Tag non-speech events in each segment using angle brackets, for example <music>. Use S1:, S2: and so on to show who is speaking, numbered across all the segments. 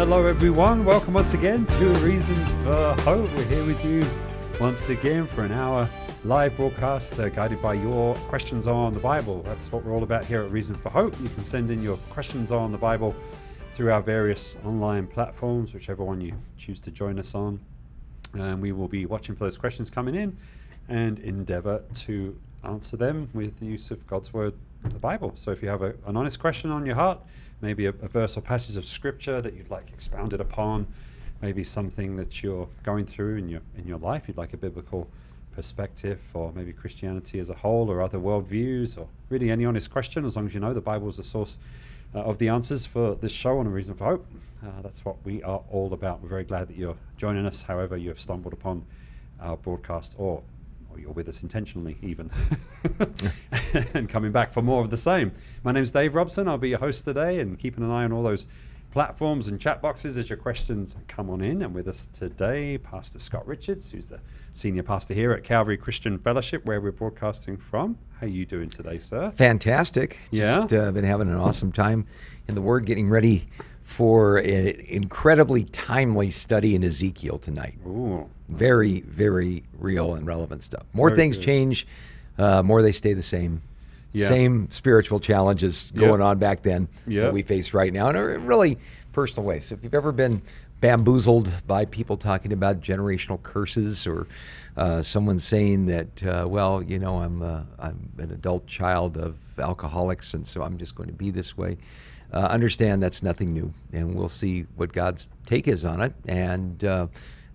S1: Hello, everyone. Welcome once again to Reason for Hope. We're here with you once again for an hour live broadcast uh, guided by your questions on the Bible. That's what we're all about here at Reason for Hope. You can send in your questions on the Bible through our various online platforms, whichever one you choose to join us on. And we will be watching for those questions coming in and endeavor to answer them with the use of God's Word, the Bible. So if you have a, an honest question on your heart, maybe a, a verse or passage of Scripture that you'd like expounded upon, maybe something that you're going through in your in your life, you'd like a biblical perspective, or maybe Christianity as a whole, or other worldviews, or really any honest question, as long as you know the Bible is the source uh, of the answers for this show on A Reason for Hope. Uh, that's what we are all about. We're very glad that you're joining us, however, you have stumbled upon our broadcast, or, or you're with us intentionally, even, <laughs> and coming back for more of the same. My name's Dave Robson. I'll be your host today, and keeping an eye on all those platforms and chat boxes as your questions come on in. And with us today, Pastor Scott Richards, who's the senior pastor here at Calvary Christian Fellowship, where we're broadcasting from. How are you doing today, sir?
S2: Fantastic.
S1: Yeah?
S2: Just uh, been having an awesome time in the Word, getting ready for an incredibly timely study in Ezekiel tonight.
S1: Ooh,
S2: Very, very real and relevant stuff. More
S1: Very
S2: things
S1: good.
S2: change, uh, more they stay the same.
S1: Yeah.
S2: Same spiritual challenges going on back then
S1: Yeah.
S2: that we face right now in a really personal way. So if you've ever been bamboozled by people talking about generational curses or uh, someone saying that, uh, well, you know, I'm, uh, I'm an adult child of alcoholics and so I'm just going to be this way, uh, understand that's nothing new. And we'll see what God's take is on it. And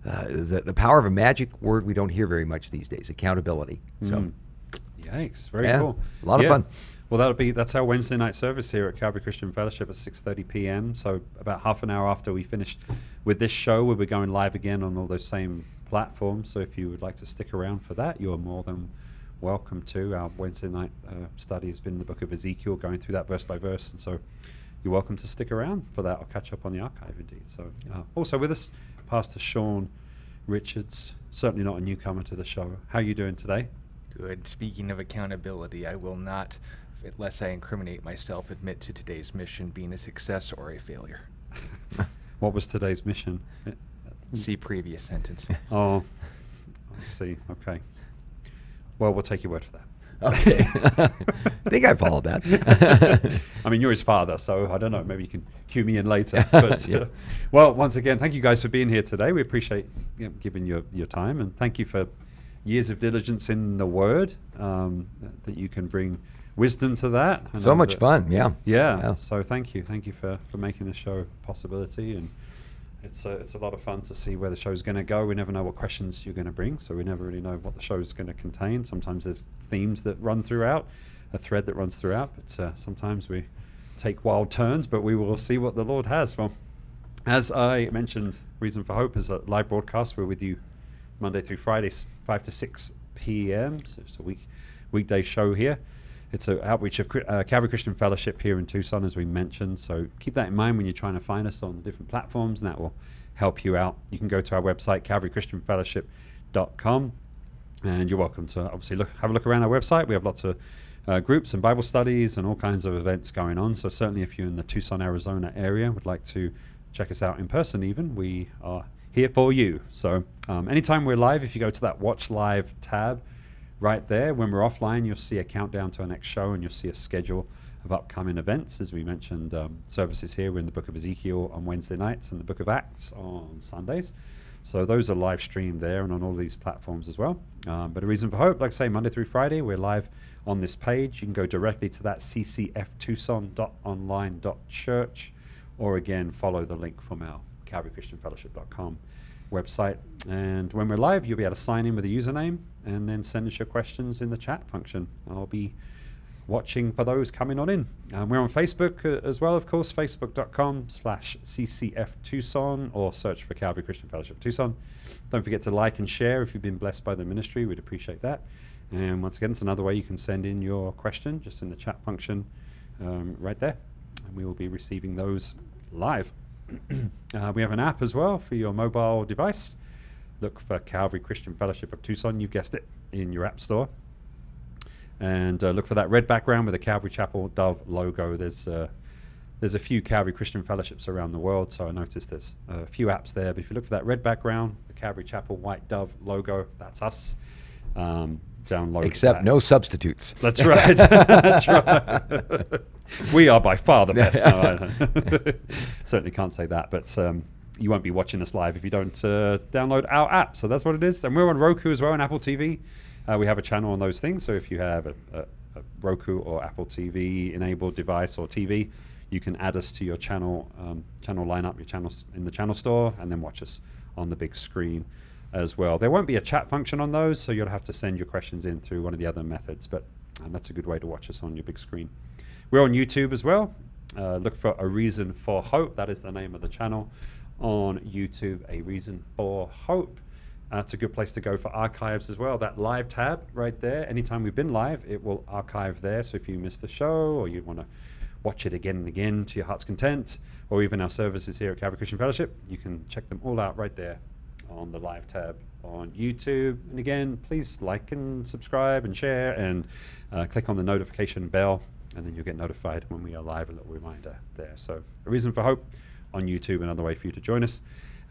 S2: uh, the, the power of a magic word we don't hear very much these days accountability. So.
S1: Mm. Yikes! Very
S2: Yeah,
S1: cool.
S2: a lot of fun.
S1: Well, that'll be that's our Wednesday night service here at Calvary Christian Fellowship at 6:30 p.m. So about half an hour after we finished with this show, we'll be going live again on all those same platforms. So if you would like to stick around for that, you are more than welcome to. Our Wednesday night uh, study has been the book of Ezekiel, going through that verse by verse, and so you're welcome to stick around for that. I'll catch up on the archive indeed. So uh, also with us, Pastor Sean Richards, certainly not a newcomer to the show. How are you doing today?
S3: Good. Speaking of accountability, I will not, unless I incriminate myself, admit to today's mission being a success or a failure. <laughs>
S1: What was today's mission?
S3: See previous sentence.
S1: Oh, I see. Okay. Well, we'll take your word for that.
S2: Okay. I <laughs> think I followed that. <laughs>
S1: I mean, you're his father, so I don't know. Maybe you can cue me in later. <laughs> But
S2: Yeah.
S1: uh, well, once again, thank you guys for being here today. We appreciate you know, giving your your time, and thank you for years of diligence in the Word. Um, that you can bring wisdom to that.
S2: So much
S1: that-
S2: fun, yeah.
S1: Yeah.
S2: Yeah.
S1: So thank you, thank you for for making the show a possibility, and it's a it's a lot of fun to see where the show's going to go. We never know what questions you're going to bring, so we never really know what the show's going to contain. Sometimes there's themes that run throughout, a thread that runs throughout, but uh, sometimes we take wild turns. But we will see what the Lord has. Well, as I mentioned, Reason for Hope is a live broadcast. We're with you Monday through Friday, 5 to 6 p.m. So it's a week weekday show here. It's an outreach of uh, Calvary Christian Fellowship here in Tucson, as we mentioned. So keep that in mind when you're trying to find us on different platforms, and that will help you out. You can go to our website, calvarychristianfellowship.com, and you're welcome to obviously look, have a look around our website. We have lots of uh, groups and Bible studies and all kinds of events going on. So certainly, if you're in the Tucson, Arizona area, would like to check us out in person, even we are here for you. So um, anytime we're live, if you go to that Watch Live tab right there, when we're offline, you'll see a countdown to our next show, and you'll see a schedule of upcoming events. As we mentioned, um, services here. We're in the Book of Ezekiel on Wednesday nights and the Book of Acts on Sundays. So those are live streamed there and on all these platforms as well. Um, but a reason for hope, like I say, Monday through Friday, we're live on this page. You can go directly to that ccftucson.online.church, or again follow the link from our calvarychristianfellowship.com website. And when we're live, you'll be able to sign in with a username and then send us your questions in the chat function. I'll be watching for those coming on in. Um, we're on Facebook uh, as well, of course, facebook.com slash CCF Tucson or search for Calvary Christian Fellowship Tucson. Don't forget to like and share if you've been blessed by the ministry. We'd appreciate that. And once again, it's another way you can send in your question just in the chat function um, right there. And we will be receiving those live. <clears throat> uh, we have an app as well for your mobile device. Look for Calvary Christian Fellowship of Tucson. You've guessed it in your app store and uh, look for that red background with the Calvary Chapel Dove logo. There's uh, there's a few Calvary Christian fellowships around the world, so I noticed there's a few apps there. But if you look for that red background, the Calvary Chapel white dove logo, that's us. Um, download
S2: Except
S1: that.
S2: no substitutes.
S1: That's <laughs> right. That's right. <laughs> we are by far the best. <laughs> No, I certainly can't say that, but um, you won't be watching us live if you don't uh, download our app. So that's what it is. And we're on Roku as well and Apple TV. Uh, we have a channel on those things. So if you have a, a, a Roku or Apple TV enabled device or TV, you can add us to your channel um, channel lineup, your channels in the channel store, and then watch us on the big screen as well. There won't be a chat function on those, so you'll have to send your questions in through one of the other methods. But that's a good way to watch us on your big screen. We're on YouTube as well. Uh, look for A Reason for Hope. That is the name of the channel on YouTube. A Reason for Hope. That's a good place to go for archives as well. That live tab right there. Anytime we've been live, it will archive there. So if you missed the show or you want to watch it again and again to your heart's content, or even our services here at Calvary Christian Fellowship, you can check them all out right there on the live tab on YouTube. And again, please like and subscribe and share and uh, click on the notification bell, and then you'll get notified when we are live. A little reminder there. So, a reason for hope on YouTube, another way for you to join us.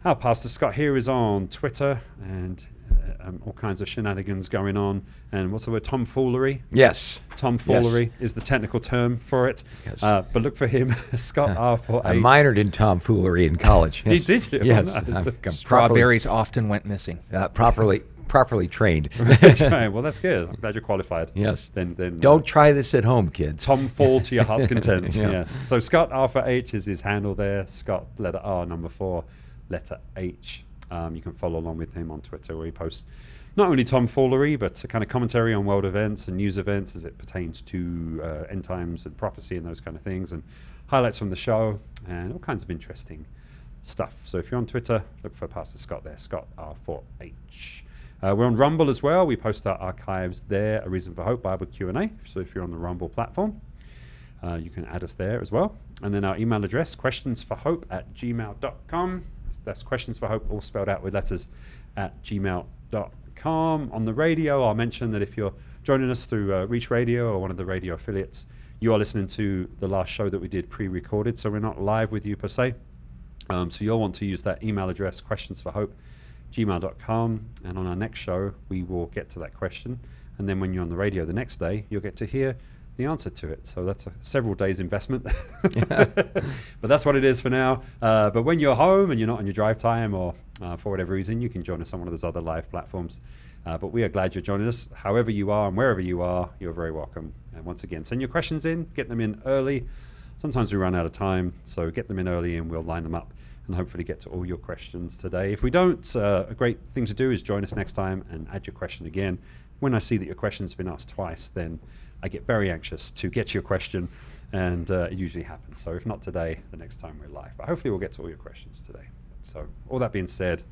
S1: Our Pastor Scott here is on Twitter and uh, um, all kinds of shenanigans going on. And what's the word? Tomfoolery.
S2: Yes.
S1: Tomfoolery is the technical term for it.
S2: Yes.
S1: Uh, but look for him, <laughs> Scott R for
S2: I minored in tomfoolery in college. <laughs>
S1: Did-
S2: Yes.
S1: did you?
S2: Yes. <laughs>
S1: Nice.
S2: I'm, I'm properly,
S3: Strawberries often went missing.
S2: uh, properly, properly trained. <laughs>
S1: That's right. Well, that's good. I'm glad you're qualified.
S2: Yes.
S1: Then, then
S2: Don't
S1: uh,
S2: try this at home, kids.
S1: Tom fall to your heart's <laughs> content.
S2: Yeah.
S1: Yes. So Scott Alpha H is his handle there. Scott letter R number four, letter H. Um, you can follow along with him on Twitter where he posts not only Tom tomfoolery but a kind of commentary on world events and news events as it pertains to uh, end times and prophecy and those kind of things and highlights from the show and all kinds of interesting stuff. So if you're on Twitter, look for Pastor Scott there, Scott R4H. Uh, we're on Rumble as well. We post our archives there. A Reason for Hope Bible Q&A. So if you're on the Rumble platform, uh, you can add us there as well. And then our email address, questionsforhope at gmail.com. That's questions for hope, all spelled out with letters at gmail.com. On the radio, I'll mention that if you're joining us through uh, Reach Radio or one of the radio affiliates, you are listening to the last show that we did pre recorded. So we're not live with you per se. Um, so you'll want to use that email address, questions for hope, gmail.com. And on our next show, we will get to that question. And then when you're on the radio the next day, you'll get to hear the answer to it. So that's a several days investment. <laughs> but that's what it is for now. Uh, but when you're home and you're not on your drive time or uh, for whatever reason, you can join us on one of those other live platforms. Uh, but we are glad you're joining us. However you are and wherever you are, you're very welcome. And once again, send your questions in, get them in early. Sometimes we run out of time, so get them in early and we'll line them up and hopefully get to all your questions today. If we don't, uh, a great thing to do is join us next time and add your question again. When I see that your question's been asked twice, then I get very anxious to get your question, and uh, it usually happens. So if not today, the next time we're live. But hopefully we'll get to all your questions today. So all that being said,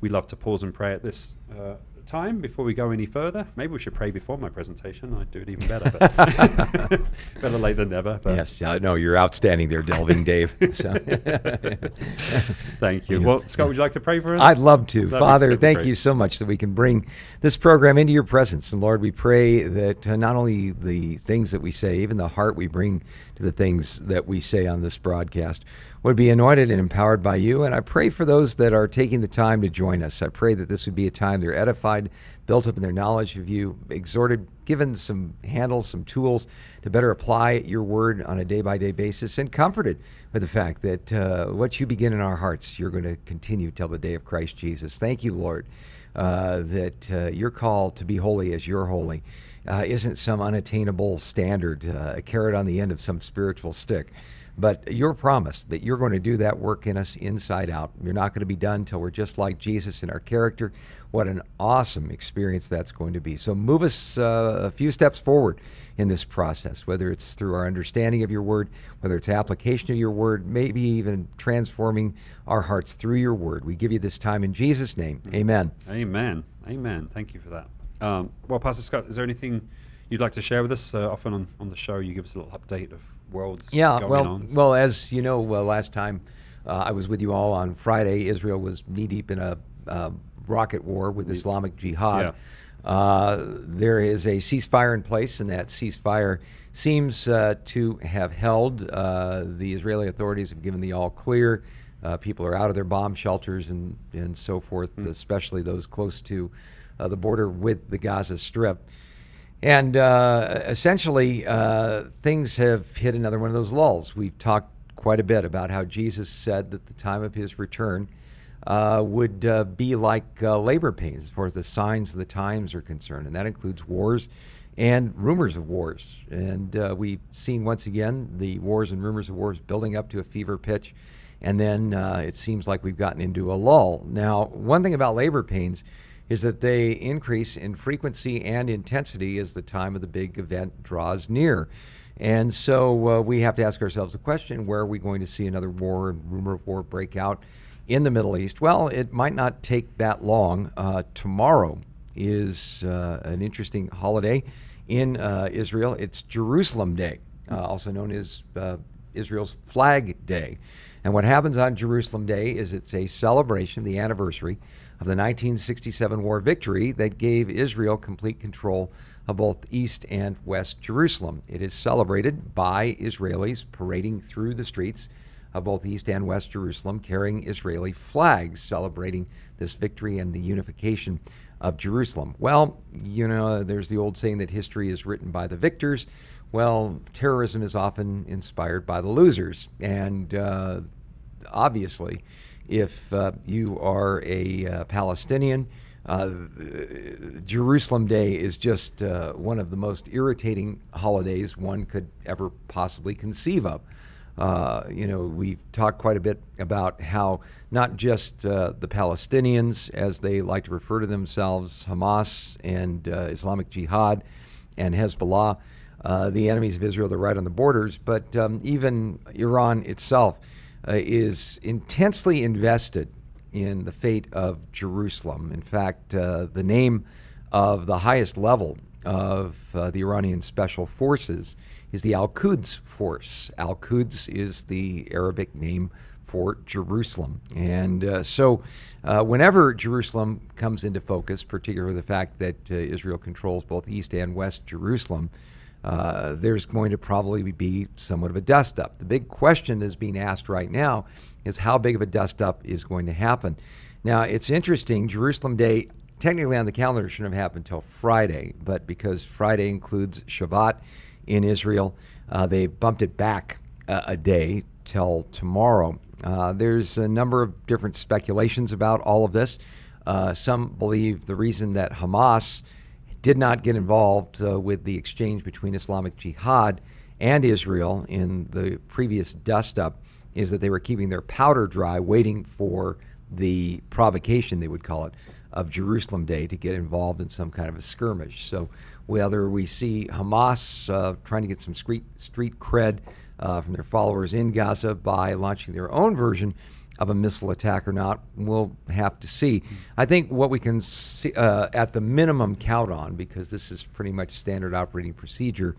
S1: we love to pause and pray at this uh, time before we go any further. Maybe we should pray before my presentation. I'd do it even better. <laughs> Better late than never. But
S2: Yes, uh, no, you're outstanding there, delving Dave. So- <laughs>
S1: Thank you. Well, Scott, would you like to pray for us?
S2: I'd love to.
S1: That'd
S2: Father, thank you so much that we can bring this program into your presence. And Lord, we pray that uh, not only the things that we say, even the heart we bring to the things that we say on this broadcast would be anointed and empowered by you. And I pray for those that are taking the time to join us. I pray that this would be a time they're edified, built up in their knowledge of you, exhorted, given some handles, some tools to better apply your word on a day by day basis, and comforted with the fact that uh, what you begin in our hearts, you're going to continue till the day of Christ Jesus. Thank you, Lord, uh, that uh, your call to be holy as you're holy uh, isn't some unattainable standard, uh, a carrot on the end of some spiritual stick. But your promise that you're going to do that work in us inside out. You're not going to be done till we're just like Jesus in our character. What an awesome experience that's going to be. So move us uh, a few steps forward in this process, whether it's through our understanding of your word, whether it's application of your word, maybe even transforming our hearts through your word. We give you this time in Jesus' name. Amen.
S1: Amen. Amen. Thank you for that. Um, well, Pastor Scott, is there anything you'd like to share with us? Uh, often on, on the show, you give us a little update of worlds
S2: Yeah,
S1: going
S2: well,
S1: on.
S2: well, as you know, uh, last time uh, I was with you all on Friday, Israel was knee deep in a uh, rocket war with Islamic Jihad. Uh, there is a ceasefire in place, and that ceasefire seems uh, to have held. Uh, the Israeli authorities have given the all clear. Uh, people are out of their bomb shelters and, and so forth, mm. especially those close to uh, the border with the Gaza Strip. And uh, essentially, things have hit another one of those lulls. We've talked quite a bit about how Jesus said that the time of his return uh, would uh, be like uh, labor pains as far as the signs of the times are concerned, and that includes wars and rumors of wars. And uh, we've seen once again the wars and rumors of wars building up to a fever pitch, and then uh, it seems like we've gotten into a lull. Now, one thing about labor pains is that they increase in frequency and intensity as the time of the big event draws near. And so uh, we have to ask ourselves the question where are we going to see another war and rumor of war break out? in the Middle East? Well, it might not take that long. Uh, tomorrow is uh, an interesting holiday in uh, Israel. It's Jerusalem Day, uh, also known as uh, Israel's Flag Day. And what happens on Jerusalem Day is it's a celebration the anniversary of the 1967 war victory that gave Israel complete control of both East and West Jerusalem. It is celebrated by Israelis parading through the streets of both East and West Jerusalem carrying Israeli flags celebrating this victory and the unification of Jerusalem. Well, you know, there's the old saying that history is written by the victors. Well, terrorism is often inspired by the losers. And uh, obviously, if uh, you are a uh, Palestinian, uh, Jerusalem Day is just uh, one of the most irritating holidays one could ever possibly conceive of. Uh, you know, we've talked quite a bit about how not just uh, the Palestinians, as they like to refer to themselves, Hamas and Islamic Jihad and Hezbollah, the enemies of Israel, they're right on the borders, but um, even Iran itself is intensely invested in the fate of Jerusalem. In fact, the name of the highest level of the Iranian special forces is the Al Quds force. Al Quds is the Arabic name for Jerusalem. And uh, so, uh, whenever Jerusalem comes into focus, particularly the fact that uh, Israel controls both East and West Jerusalem, uh, there's going to probably be somewhat of a dust up. The big question that's being asked right now is how big of a dust up is going to happen. Now, it's interesting, Jerusalem Day technically on the calendar shouldn't have happened until Friday, but because Friday includes Shabbat, in Israel. Uh, they bumped it back a, a day till tomorrow. Uh, there's a number of different speculations about all of this. Uh, some believe the reason that Hamas did not get involved uh, with the exchange between Islamic Jihad and Israel in the previous dust up is that they were keeping their powder dry, waiting for the provocation, they would call it, of Jerusalem Day to get involved in some kind of a skirmish. So whether we see Hamas uh, trying to get some street, street cred uh, from their followers in Gaza by launching their own version of a missile attack or not, we'll have to see. I think what we can see, uh, at the minimum count on, because this is pretty much standard operating procedure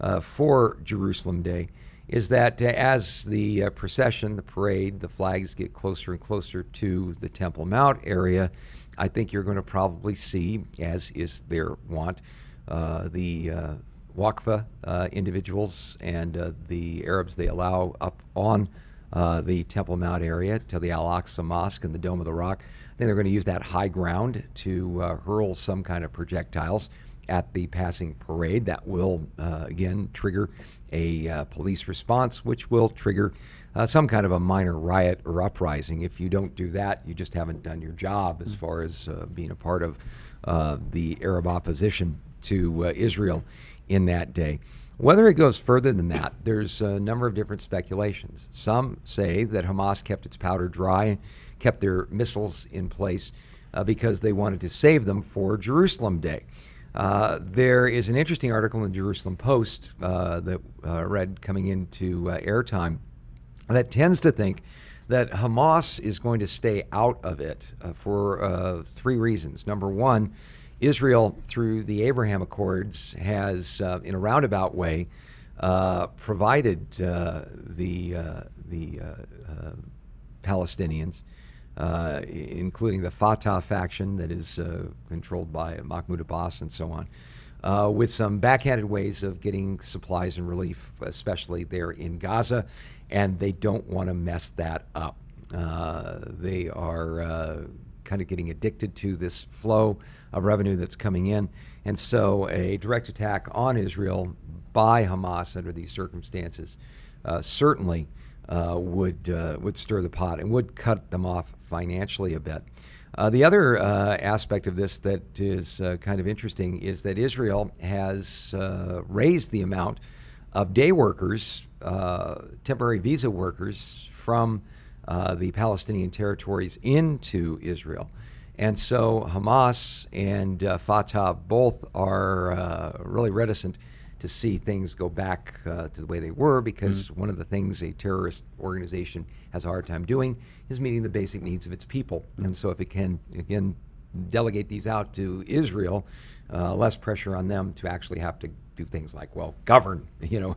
S2: uh, for Jerusalem Day, is that as the uh, procession, the parade, the flags get closer and closer to the Temple Mount area, I think you're going to probably see, as is their want, uh, the uh, Waqfa uh, individuals and uh, the Arabs they allow up on uh, the Temple Mount area to the Al Aqsa Mosque and the Dome of the Rock. I think they're going to use that high ground to hurl some kind of projectiles at the passing parade. That will, again, trigger a police response, which will trigger uh, some kind of a minor riot or uprising. If you don't do that, you just haven't done your job as far as uh, being a part of uh, the Arab opposition to uh, Israel in that day. Whether it goes further than that, there's a number of different speculations. Some say that Hamas kept its powder dry, kept their missiles in place uh, because they wanted to save them for Jerusalem Day. Uh, there is an interesting article in the Jerusalem Post uh, that uh, read coming into uh, airtime that tends to think that Hamas is going to stay out of it uh, for three reasons. Number one, Israel, through the Abraham Accords, has, uh, in a roundabout way, uh, provided uh, the uh, the Palestinians uh, including the Fatah faction that is controlled by Mahmoud Abbas and so on, with some backhanded ways of getting supplies and relief, especially there in Gaza, and they don't want to mess that up. They are kind of getting addicted to this flow of revenue that's coming in. And so a direct attack on Israel by Hamas under these circumstances uh, certainly uh, would, uh, would stir the pot and would cut them off financially a bit. Uh, the other uh, aspect of this that is uh, kind of interesting is that Israel has raised the amount of day workers, temporary visa workers from the Palestinian territories into Israel. And so Hamas and uh, Fatah both are uh, really reticent to see things go back uh, to the way they were because one of the things a terrorist organization has a hard time doing is meeting the basic needs of its people. And so if it can, again, delegate these out to Israel, uh, less pressure on them to actually have to do things like, well, govern, <laughs> you know,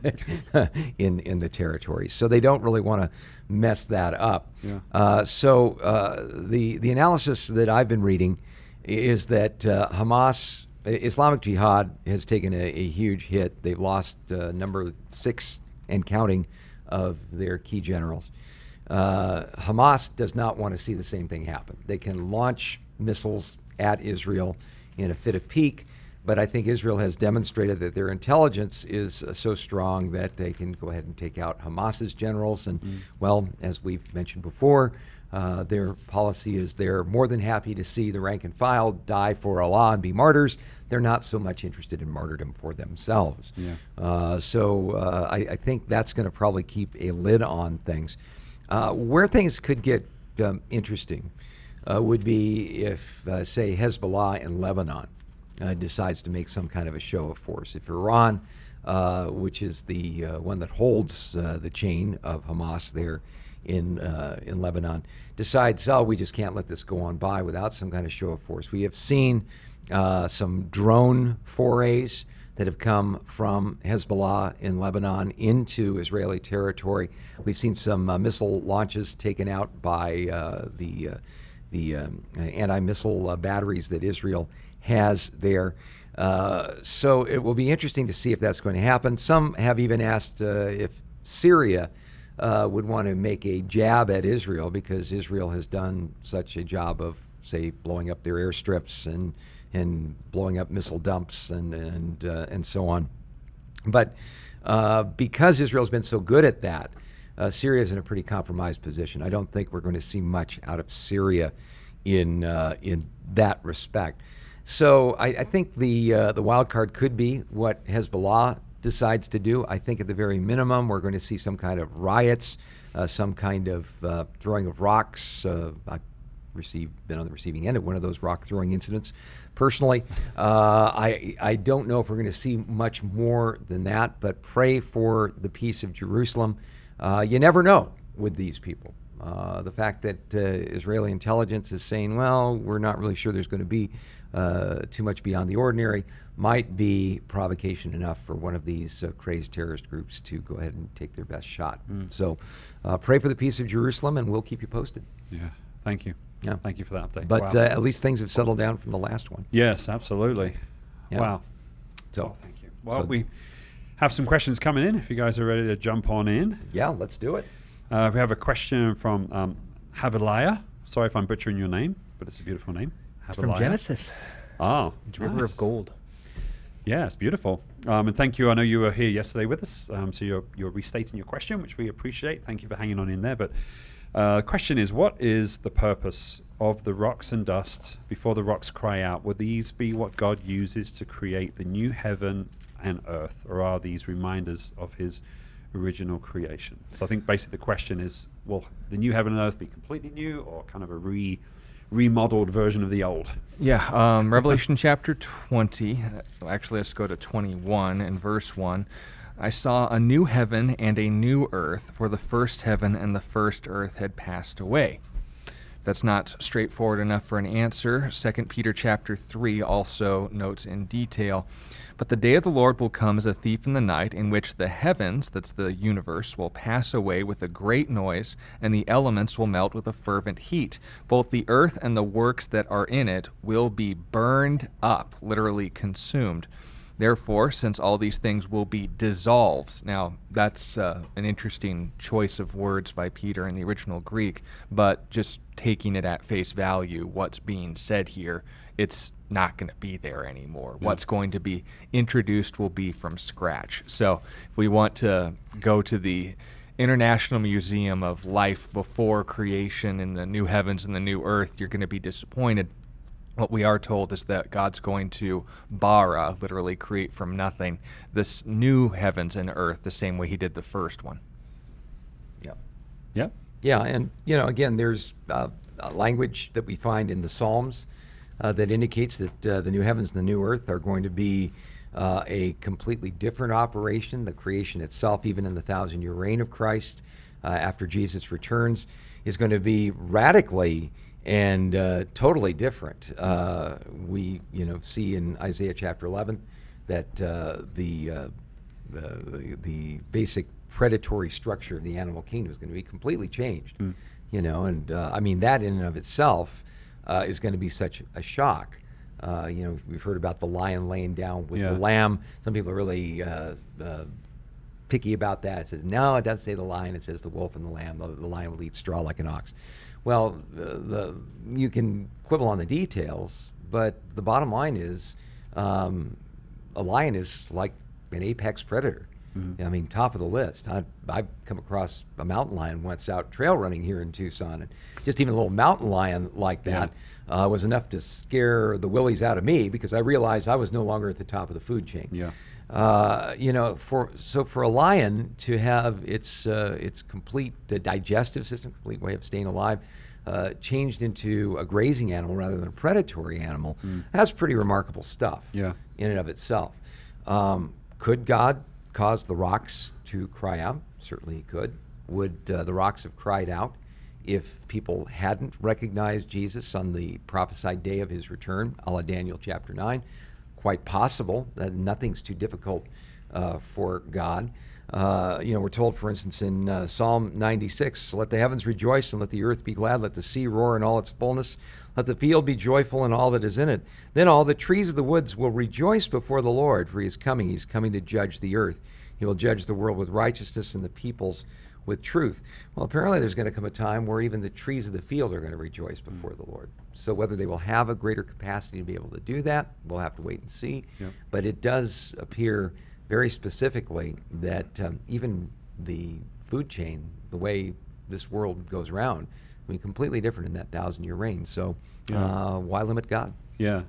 S2: <laughs> in in the territories. So they don't really want to mess that up.
S1: Yeah.
S2: Uh, so uh, the the analysis that I've been reading is that uh, Hamas, Islamic Jihad, has taken a, a huge hit. They've lost uh, number six and counting of their key generals. Uh, Hamas does not want to see the same thing happen. They can launch missiles at Israel in a fit of pique, but I think Israel has demonstrated that their intelligence is uh, so strong that they can go ahead and take out Hamas's generals. And, well, as we've mentioned before, uh, their policy is they're more than happy to see the rank and file die for Allah and be martyrs. They're not so much interested in martyrdom for themselves.
S1: Yeah.
S2: Uh, so uh, I, I think that's going to probably keep a lid on things. Uh, where things could get um, interesting uh, would be if, uh, say, Hezbollah in Lebanon uh, decides to make some kind of a show of force. If Iran, uh, which is the uh, one that holds uh, the chain of Hamas there in uh, in Lebanon, decides, oh, we just can't let this go on by without some kind of show of force. We have seen uh, some drone forays that have come from Hezbollah in Lebanon into Israeli territory. We've seen some uh, missile launches taken out by uh, the uh, the um, anti-missile batteries that Israel has there. Uh, so it will be interesting to see if that's going to happen. Some have even asked uh, if Syria uh, would want to make a jab at Israel because Israel has done such a job of, say, blowing up their airstrips and and blowing up missile dumps and and uh, and so on. But uh, because Israel's been so good at that, uh, Syria is in a pretty compromised position. I don't think we're going to see much out of Syria in in that respect. So I, I think the uh, the wild card could be what Hezbollah decides to do. I think at the very minimum we're going to see some kind of riots, uh, some kind of uh, throwing of rocks. Uh, I received been on the receiving end of one of those rock throwing incidents. Personally, uh, I I don't know if we're going to see much more than that, but pray for the peace of Jerusalem. Uh, you never know with these people. Uh, the fact that uh, Israeli intelligence is saying, well, we're not really sure there's going to be uh, too much beyond the ordinary, might be provocation enough for one of these uh, crazed terrorist groups to go ahead and take their best shot. So uh, pray for the peace of Jerusalem, and we'll keep you posted.
S1: Yeah. Thank you.
S2: Yeah.
S1: Thank you for that update.
S2: But
S1: Wow.
S2: uh, at least things have settled down from the last one.
S1: yes, absolutely.
S2: Yeah.
S1: Wow.
S2: So,
S1: Oh, thank you. Well,
S2: so-
S1: we have some questions coming in. If you guys are ready to jump on in,
S2: yeah, let's do it.
S1: uh, we have a question from um, Havilaya. Sorry if I'm butchering your name, but it's a beautiful name.
S3: It's from
S1: Havilaya.
S3: Genesis.
S1: Oh,
S3: It's River of Gold.
S1: Yeah, it's beautiful. Um, and thank you. I know you were here yesterday with us, um, so you're, you're restating your question, which we appreciate. Thank you for hanging on in there. But uh, the question is, what is the purpose of the rocks and dust before the rocks cry out? Will these be what God uses to create the new heaven and earth, or are these reminders of His original creation? So I think basically the question is, will the new heaven and earth be completely new, or kind of a re remodeled version of the old?
S3: Yeah, um, <laughs> Revelation chapter 20. uh, Actually, let's go to 21 and verse 1. I saw a new heaven and a new earth, for the first heaven and the first earth had passed away. that's not straightforward enough for an answer, 2 Peter chapter 3 also notes in detail. But the day of the Lord will come as a thief in the night, in which the heavens, that's the universe, will pass away with a great noise, and the elements will melt with a fervent heat. Both the earth and the works that are in it will be burned up, literally consumed. Therefore, since all these things will be dissolved, now that's uh, an interesting choice of words by Peter in the original Greek, but just taking it at face value, what's being said here, it's not going to be there anymore. Yeah. What's going to be introduced will be from scratch. So if we want to go to the International Museum of Life before creation in the new heavens and the new earth, you're going to be disappointed what we are told is that God's going to bara, literally create from nothing, this new heavens and earth the same way he did the first one.
S2: Yeah.
S1: Yeah.
S2: Yeah, and you know, again, there's uh, a language that we find in the Psalms uh, that indicates that uh, the new heavens and the new earth are going to be uh, a completely different operation. The creation itself, even in the thousand-year reign of Christ, uh, after Jesus returns, is going to be radically and uh, totally different. Uh, we, you know, see in Isaiah chapter 11 that uh, the, uh, the, the basic predatory structure of the animal kingdom is going to be completely changed. Mm. You know, and uh, I mean that in and of itself uh, is going to be such a shock. you know, we've heard about the lion laying down with yeah. the lamb. Some people are really picky about that. It says no, it doesn't say the lion. It says the wolf and the lamb. The, the lion will eat straw like an ox. Well, the, you can quibble on the details, but the bottom line is um, a lion is like an apex predator. Mm-hmm. I mean, top of the list. I, I've come across a mountain lion once out trail running here in Tucson, and just even a little mountain lion like that yeah. uh, was enough to scare the willies out of me because I realized I was no longer at the top of the food chain.
S1: Yeah.
S2: Uh, you know, for so for a lion to have its uh, its complete uh, digestive system, complete way of staying alive, uh, changed into a grazing animal rather than a predatory animal, mm. that's pretty remarkable stuff.
S1: Yeah.
S2: in and of itself. Um, could God cause the rocks to cry out? Certainly, He could. Would uh, the rocks have cried out if people hadn't recognized Jesus on the prophesied day of His return, a la Daniel chapter nine? quite possible that nothing's too difficult uh, for God. Uh, you know, we're told, for instance, in uh, Psalm 96, let the heavens rejoice and let the earth be glad, let the sea roar in all its fullness, let the field be joyful in all that is in it. Then all the trees of the woods will rejoice before the Lord, for he is coming. He's coming to judge the earth. He will judge the world with righteousness and the peoples with truth. Well, apparently there's going to come a time where even the trees of the field are going to rejoice before the Lord. So whether they will have a greater capacity to be able to do that, we'll have to wait and see.
S1: Yep.
S2: But it does appear very specifically that um, even the food chain, the way this world goes around, will be completely different in that thousand year reign. So yeah. uh, why limit God?
S1: Yeah.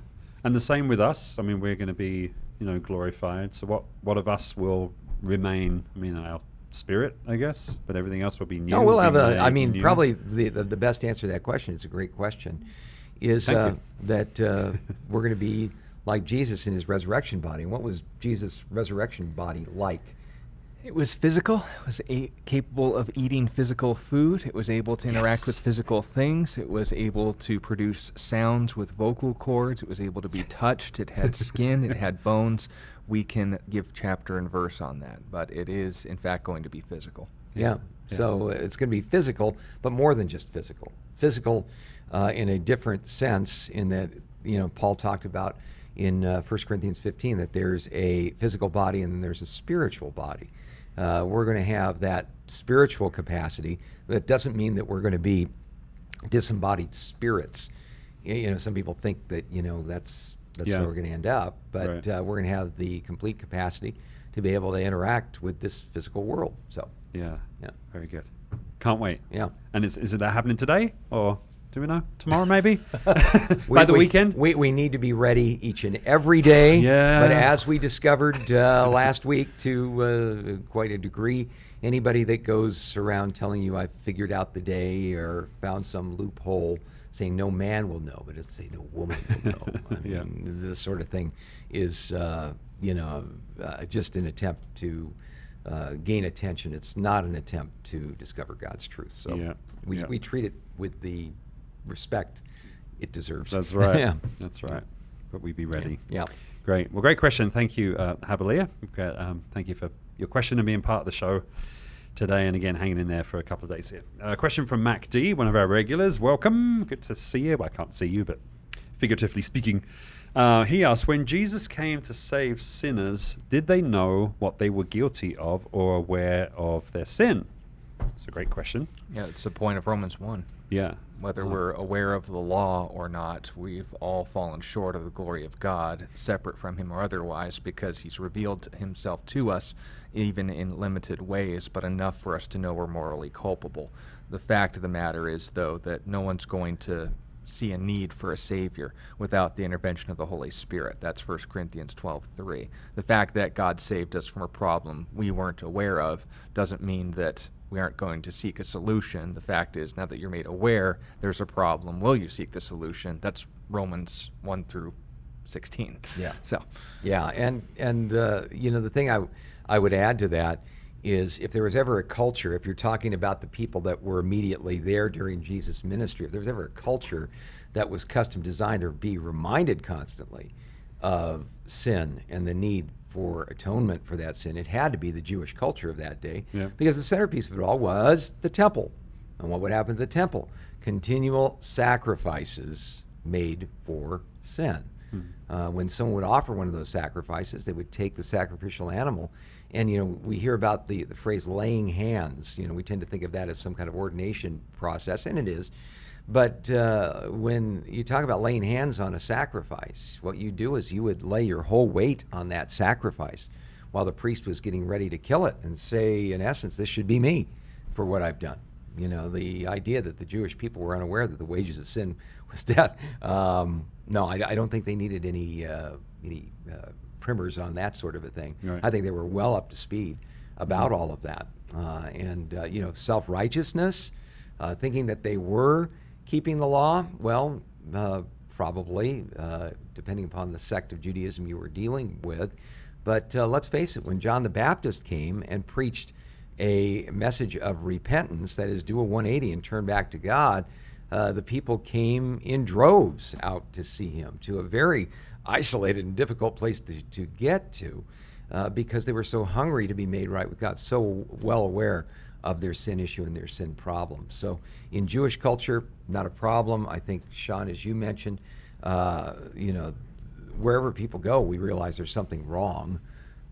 S1: And the same with us. I mean, we're going to be, you know, glorified. So what, what of us will remain? I mean, our spirit, I guess, but everything else will be new.
S2: No, we'll have a. I mean, new. probably the, the, the best answer to that question. It's a great question. Is uh, that uh, we're going to be like Jesus in his resurrection body? And what was Jesus' resurrection body like?
S3: It was physical. It was a- capable of eating physical food. It was able to interact yes. with physical things. It was able to produce sounds with vocal cords. It was able to be yes. touched. It had <laughs> skin. it had bones we can give chapter and verse on that, but it is in fact going to be physical.
S2: Yeah. yeah. So it's going to be physical, but more than just physical. Physical uh, in a different sense, in that you know Paul talked about in uh, 1 Corinthians 15 that there's a physical body and then there's a spiritual body. Uh, we're going to have that spiritual capacity. That doesn't mean that we're going to be disembodied spirits. You know, some people think that you know that's that's yeah. where we're going to end up. But right. uh, we're going to have the complete capacity to be able to interact with this physical world. So
S1: yeah, yeah, very good. Can't wait.
S2: Yeah.
S1: And is is it happening today or? Do we know tomorrow? Maybe <laughs> by the
S2: we,
S1: weekend.
S2: We, we need to be ready each and every day.
S1: Yeah.
S2: But as we discovered uh, <laughs> last week, to uh, quite a degree, anybody that goes around telling you I've figured out the day or found some loophole saying no man will know, but it's say no woman will know. <laughs> I mean, yeah. this sort of thing is, uh, you know, uh, just an attempt to uh, gain attention. It's not an attempt to discover God's truth. So
S1: yeah.
S2: we,
S1: yeah.
S2: we treat it with the respect it deserves.
S1: That's right. <laughs>
S2: yeah.
S1: That's right. But we be ready.
S2: Yeah.
S1: Great. Well, great question. Thank you, uh, Habalia. Okay, um, thank you for your question and being part of the show today. And again, hanging in there for a couple of days here. A uh, question from Mac D, one of our regulars. Welcome. Good to see you. I can't see you, but figuratively speaking. Uh, he asked, when Jesus came to save sinners, did they know what they were guilty of or aware of their sin? It's a great question.
S3: Yeah, it's the point of Romans 1.
S1: Yeah.
S3: Whether we're aware of the law or not, we've all fallen short of the glory of God, separate from Him or otherwise, because He's revealed Himself to us, even in limited ways, but enough for us to know we're morally culpable. The fact of the matter is, though, that no one's going to see a need for a Savior without the intervention of the Holy Spirit. That's 1 Corinthians 12:3. The fact that God saved us from a problem we weren't aware of doesn't mean that we aren't going to seek a solution. The fact is, now that you're made aware there's a problem, will you seek the solution? That's Romans 1 through 16.
S2: Yeah. <laughs>
S3: So,
S2: Yeah, and and uh, you know the thing I I would add to that is if there was ever a culture, if you're talking about the people that were immediately there during Jesus' ministry, if there was ever a culture that was custom designed to be reminded constantly of sin and the need for atonement for that sin, it had to be the Jewish culture of that day,
S1: Yeah.
S2: because the centerpiece of it all was the temple. And what would happen to the temple? Continual sacrifices made for sin. Uh, when someone would offer one of those sacrifices, they would take the sacrificial animal. And, you know, we hear about the, the phrase laying hands. You know, we tend to think of that as some kind of ordination process, and it is. But uh, when you talk about laying hands on a sacrifice, what you do is you would lay your whole weight on that sacrifice while the priest was getting ready to kill it and say, in essence, this should be me for what I've done. You know, the idea that the Jewish people were unaware that the wages of sin <laughs> was death. Um, no, I, I don't think they needed any uh, any uh, primers on that sort of a thing.
S1: Right.
S2: I think they were well up to speed about all of that. Uh, and uh, you know, self righteousness, uh, thinking that they were keeping the law. Well, uh, probably, uh, depending upon the sect of Judaism you were dealing with. But uh, let's face it, when John the Baptist came and preached a message of repentance, that is, do a 180 and turn back to God, uh, the people came in droves out to see him to a very isolated and difficult place to, to get to uh, because they were so hungry to be made right with God, so well aware of their sin issue and their sin problem. So, in Jewish culture, not a problem. I think, Sean, as you mentioned, uh, you know, wherever people go, we realize there's something wrong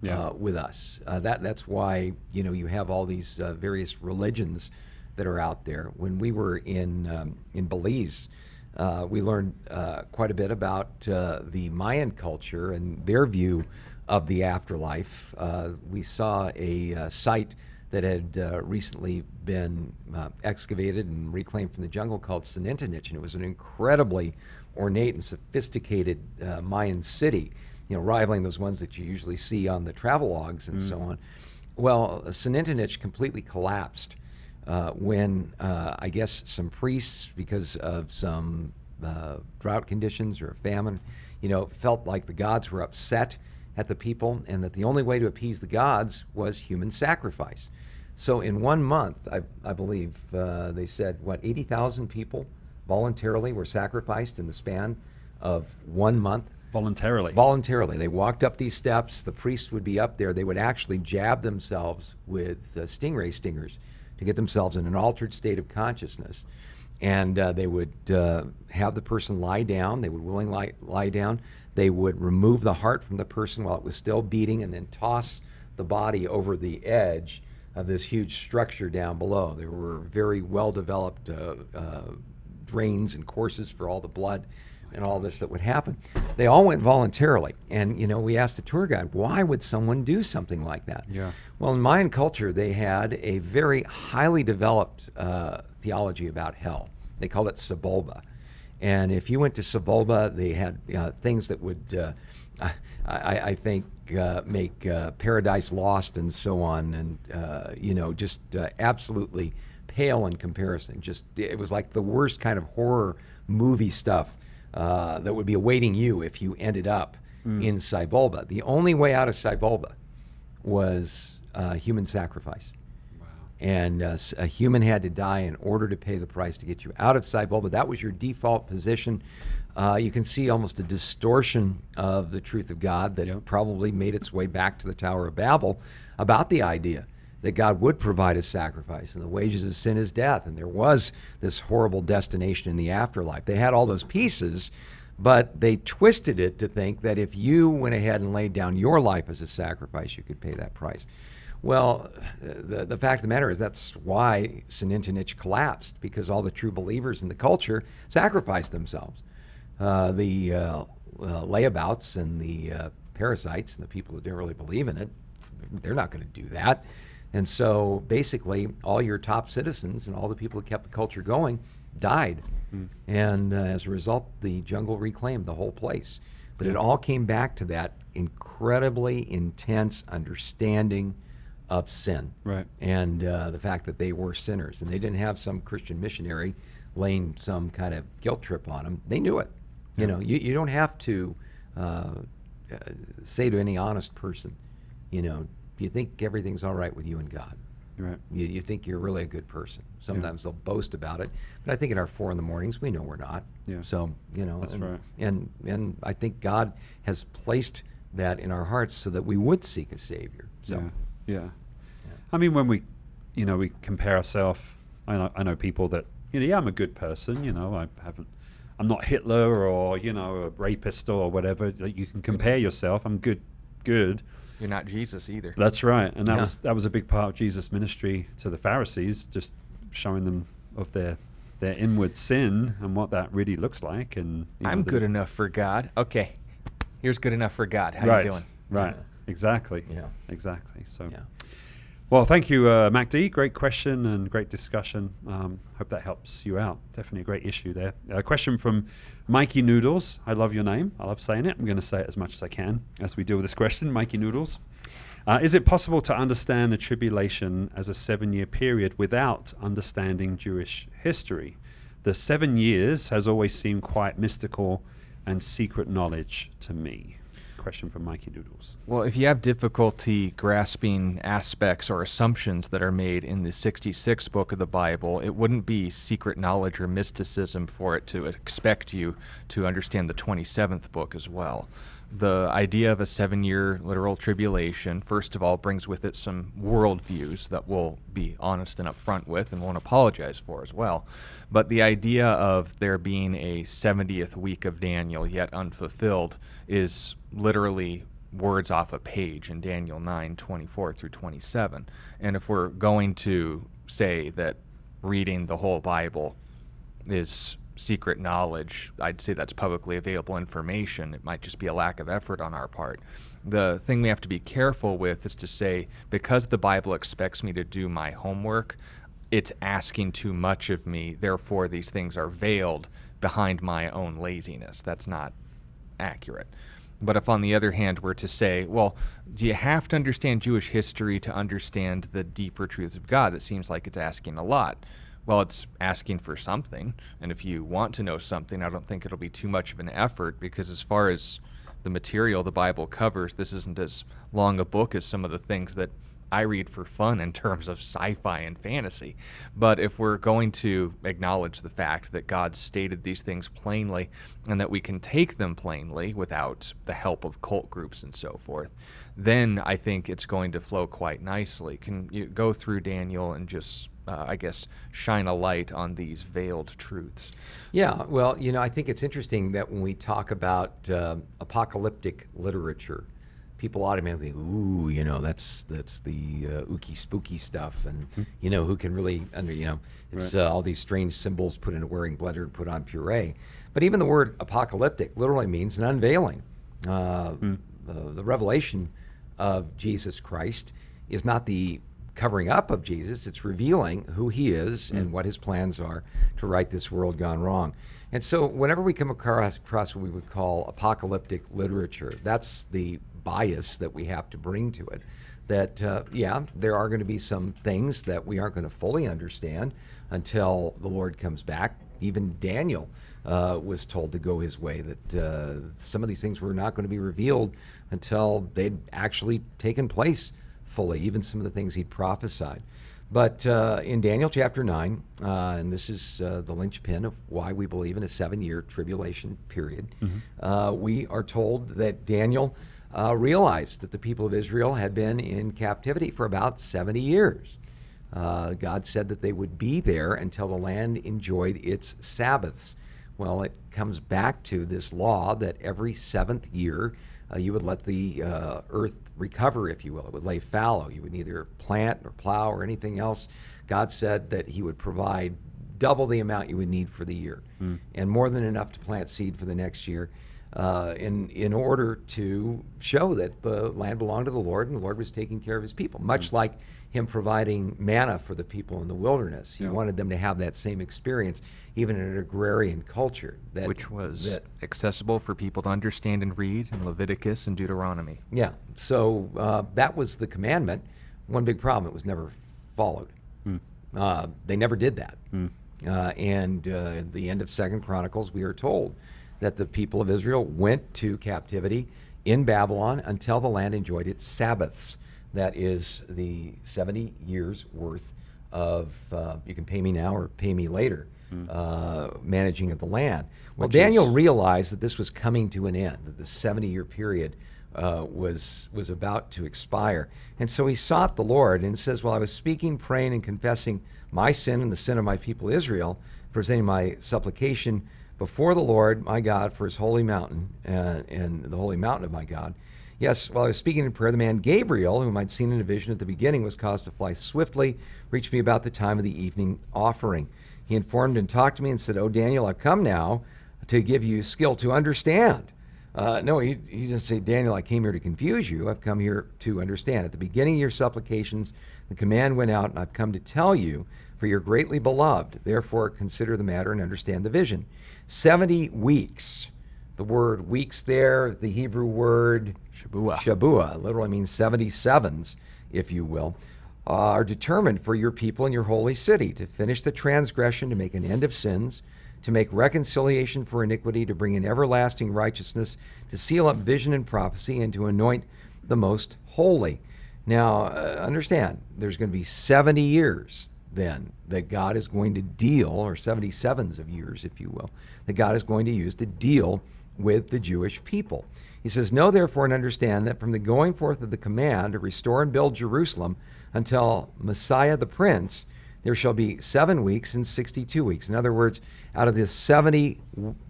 S1: Yeah.
S2: uh, with us. Uh, that that's why you know you have all these uh, various religions that are out there. When we were in um, in Belize, uh, we learned uh, quite a bit about uh, the Mayan culture and their view of the afterlife. Uh, we saw a uh, site that had uh, recently been uh, excavated and reclaimed from the jungle called Xunantunich, and it was an incredibly ornate and sophisticated uh, Mayan city, you know, rivaling those ones that you usually see on the travelogues and so on. Well, Xunantunich completely collapsed uh, when uh, I guess some priests, because of some uh, drought conditions or a famine, you know, felt like the gods were upset at the people and that the only way to appease the gods was human sacrifice. So in one month, I, I believe uh, they said, what, 80,000 people voluntarily were sacrificed in the span of one month.
S1: Voluntarily.
S2: Voluntarily. They walked up these steps. The priest would be up there. They would actually jab themselves with uh, stingray stingers to get themselves in an altered state of consciousness. And uh, they would uh, have the person lie down. They would willingly lie, lie down. They would remove the heart from the person while it was still beating and then toss the body over the edge of this huge structure down below. There were very well developed uh, uh, drains and courses for all the blood and all this that would happen. They all went voluntarily. And, you know, we asked the tour guide, why would someone do something like that?
S1: Yeah.
S2: Well, in Mayan culture, they had a very highly developed uh, theology about hell. They called it Xibalba. And if you went to Xibalba, they had uh, things that would, uh, I, I think, uh, make uh, paradise lost and so on, and uh, you know, just uh, absolutely pale in comparison. Just it was like the worst kind of horror movie stuff uh, that would be awaiting you if you ended up in Xibalba. The only way out of Xibalba was uh, human sacrifice. And uh, a human had to die in order to pay the price to get you out of but that was your default position. Uh, you can see almost a distortion of the truth of God that
S1: Yep.
S2: probably made its way back to the Tower of Babel about the idea that God would provide a sacrifice and the wages of sin is death. And there was this horrible destination in the afterlife. They had all those pieces, but they twisted it to think that if you went ahead and laid down your life as a sacrifice, you could pay that price. Well, the, the fact of the matter is that's why Xunantunich collapsed because all the true believers in the culture sacrificed themselves. Uh, the uh, uh, layabouts and the uh, parasites and the people who don't really believe in it, they're not going to do that. And so basically, all your top citizens and all the people who kept the culture going died. And uh, as a result, the jungle reclaimed the whole place. But it all came back to that incredibly intense understanding of sin
S1: Right.
S2: and uh, the fact that they were sinners. And they didn't have some Christian missionary laying some kind of guilt trip on them. They knew it. You know, you, you don't have to uh, uh, say to any honest person, you know, you think everything's all right with you and God?
S1: Right.
S2: You, you think you're really a good person. Sometimes they'll boast about it, but I think in our four in the mornings, we know we're not.
S1: Yeah.
S2: So you know,
S1: That's
S2: and,
S1: right.
S2: And and I think God has placed that in our hearts so that we would seek a Savior. So
S1: Yeah, yeah. I mean, when we, you know, we compare ourselves. I know, I know people that, you know, yeah, I'm a good person. You know, I haven't, I'm not Hitler or you know a rapist or whatever. You can compare yourself. I'm good, good.
S3: You're not Jesus either.
S1: That's right, and that
S2: Yeah.
S1: was that was a big part of Jesus' ministry to the Pharisees, just showing them of their their inward sin and what that really looks like. And
S3: I'm
S1: the-
S3: good enough for God. Okay, here's good enough for God. How
S1: right,
S3: you doing?
S1: Right, exactly.
S2: Yeah.
S1: exactly. So.
S2: yeah.
S1: Well, thank you, uh, Mac D. Great question and great discussion. Um, hope that helps you out. Definitely a great issue there. A question from Mikey Noodles. I love your name. I love saying it. I'm going to say it as much as I can as we deal with this question. Mikey Noodles. Uh, is it possible to understand the tribulation as a seven year period without understanding Jewish history? The seven years has always seemed quite mystical and secret knowledge to me. Question from Mikey Noodles.
S3: Well, if you have difficulty grasping aspects or assumptions that are made in the 66th book of the Bible, it wouldn't be secret knowledge or mysticism for it to expect you to understand the 27th book as well. The idea of a seven year literal tribulation, first of all, brings with it some worldviews that we'll be honest and upfront with and won't apologize for as well. But the idea of there being a 70th week of Daniel yet unfulfilled is literally words off a page in Daniel 9 24 through 27. And if we're going to say that reading the whole Bible is secret knowledge, I'd say that's publicly available information. It might just be a lack of effort on our part. The thing we have to be careful with is to say, because the Bible expects me to do my homework, it's asking too much of me. Therefore, these things are veiled behind my own laziness. That's not accurate. But if, on the other hand, we're to say, well, do you have to understand Jewish history to understand the deeper truths of God? That seems like it's asking a lot. Well, it's asking for something. And if you want to know something, I don't think it'll be too much of an effort because, as far as the material the Bible covers, this isn't as long a book as some of the things that I read for fun in terms of sci fi and fantasy. But if we're going to acknowledge the fact that God stated these things plainly and that we can take them plainly without the help of cult groups and so forth, then I think it's going to flow quite nicely. Can you go through Daniel and just, uh, I guess, shine a light on these veiled truths?
S2: Yeah, well, you know, I think it's interesting that when we talk about uh, apocalyptic literature, people automatically, ooh, you know, that's that's the uh, ooky spooky stuff, and you know, who can really under, you know, it's
S1: Right.
S2: uh, all these strange symbols put into wearing blender and put on puree. But even the word apocalyptic literally means an unveiling. Uh, the, the revelation of Jesus Christ is not the covering up of Jesus, it's revealing who he is and what his plans are to right this world gone wrong. And so, whenever we come across, across what we would call apocalyptic literature, that's the bias that we have to bring to it. That, uh, yeah, there are going to be some things that we aren't going to fully understand until the Lord comes back. Even Daniel uh, was told to go his way, that uh, some of these things were not going to be revealed until they'd actually taken place fully, even some of the things he'd prophesied. But uh, in Daniel chapter 9, uh, and this is uh, the linchpin of why we believe in a seven year tribulation period, uh, we are told that Daniel uh, realized that the people of Israel had been in captivity for about 70 years. Uh, God said that they would be there until the land enjoyed its Sabbaths. Well, it comes back to this law that every seventh year uh, you would let the uh, earth recover, if you will. It would lay fallow. You would neither plant or plow or anything else. God said that He would provide double the amount you would need for the year and more than enough to plant seed for the next year. Uh, in in order to show that the land belonged to the Lord and the Lord was taking care of His people, much like Him providing manna for the people in the wilderness. He
S1: Yeah.
S2: wanted them to have that same experience, even in an agrarian culture. That,
S3: which was
S2: that
S3: accessible for people to understand and read in Leviticus and Deuteronomy.
S2: yeah. So uh, that was the commandment. One big problem: it was never followed. Uh, they never did that. Uh, and uh, at the end of Second Chronicles, we are told that the people of Israel went to captivity in Babylon until the land enjoyed its Sabbaths. That is the 70 years worth of, uh, you can pay me now or pay me later, uh, managing of the land. Well,
S1: Which
S2: Daniel
S1: is-
S2: realized that this was coming to an end, that the 70 year period uh, was, was about to expire. And so he sought the Lord and says, Well, I was speaking, praying, and confessing my sin and the sin of my people Israel, presenting my supplication before the Lord my God for his holy mountain and the holy mountain of my God. Yes, while I was speaking in prayer, the man Gabriel, whom I'd seen in a vision at the beginning, was caused to fly swiftly, reached me about the time of the evening offering. He informed and talked to me and said, Oh, Daniel, I've come now to give you skill to understand. Uh, no, he, he didn't say, Daniel, I came here to confuse you. I've come here to understand. At the beginning of your supplications, the command went out, and I've come to tell you, for you're greatly beloved. Therefore, consider the matter and understand the vision. 70 weeks. The word weeks there, the Hebrew word
S3: Shabua.
S2: Shabua, literally means 77s, if you will, uh, are determined for your people and your holy city to finish the transgression, to make an end of sins, to make reconciliation for iniquity, to bring in everlasting righteousness, to seal up vision and prophecy, and to anoint the most holy. Now, uh, understand, there's going to be 70 years then that God is going to deal, or 77s of years, if you will, that God is going to use to deal with the Jewish people. He says, Know therefore and understand that from the going forth of the command to restore and build Jerusalem until Messiah the Prince, there shall be seven weeks and 62 weeks. In other words, out of this 70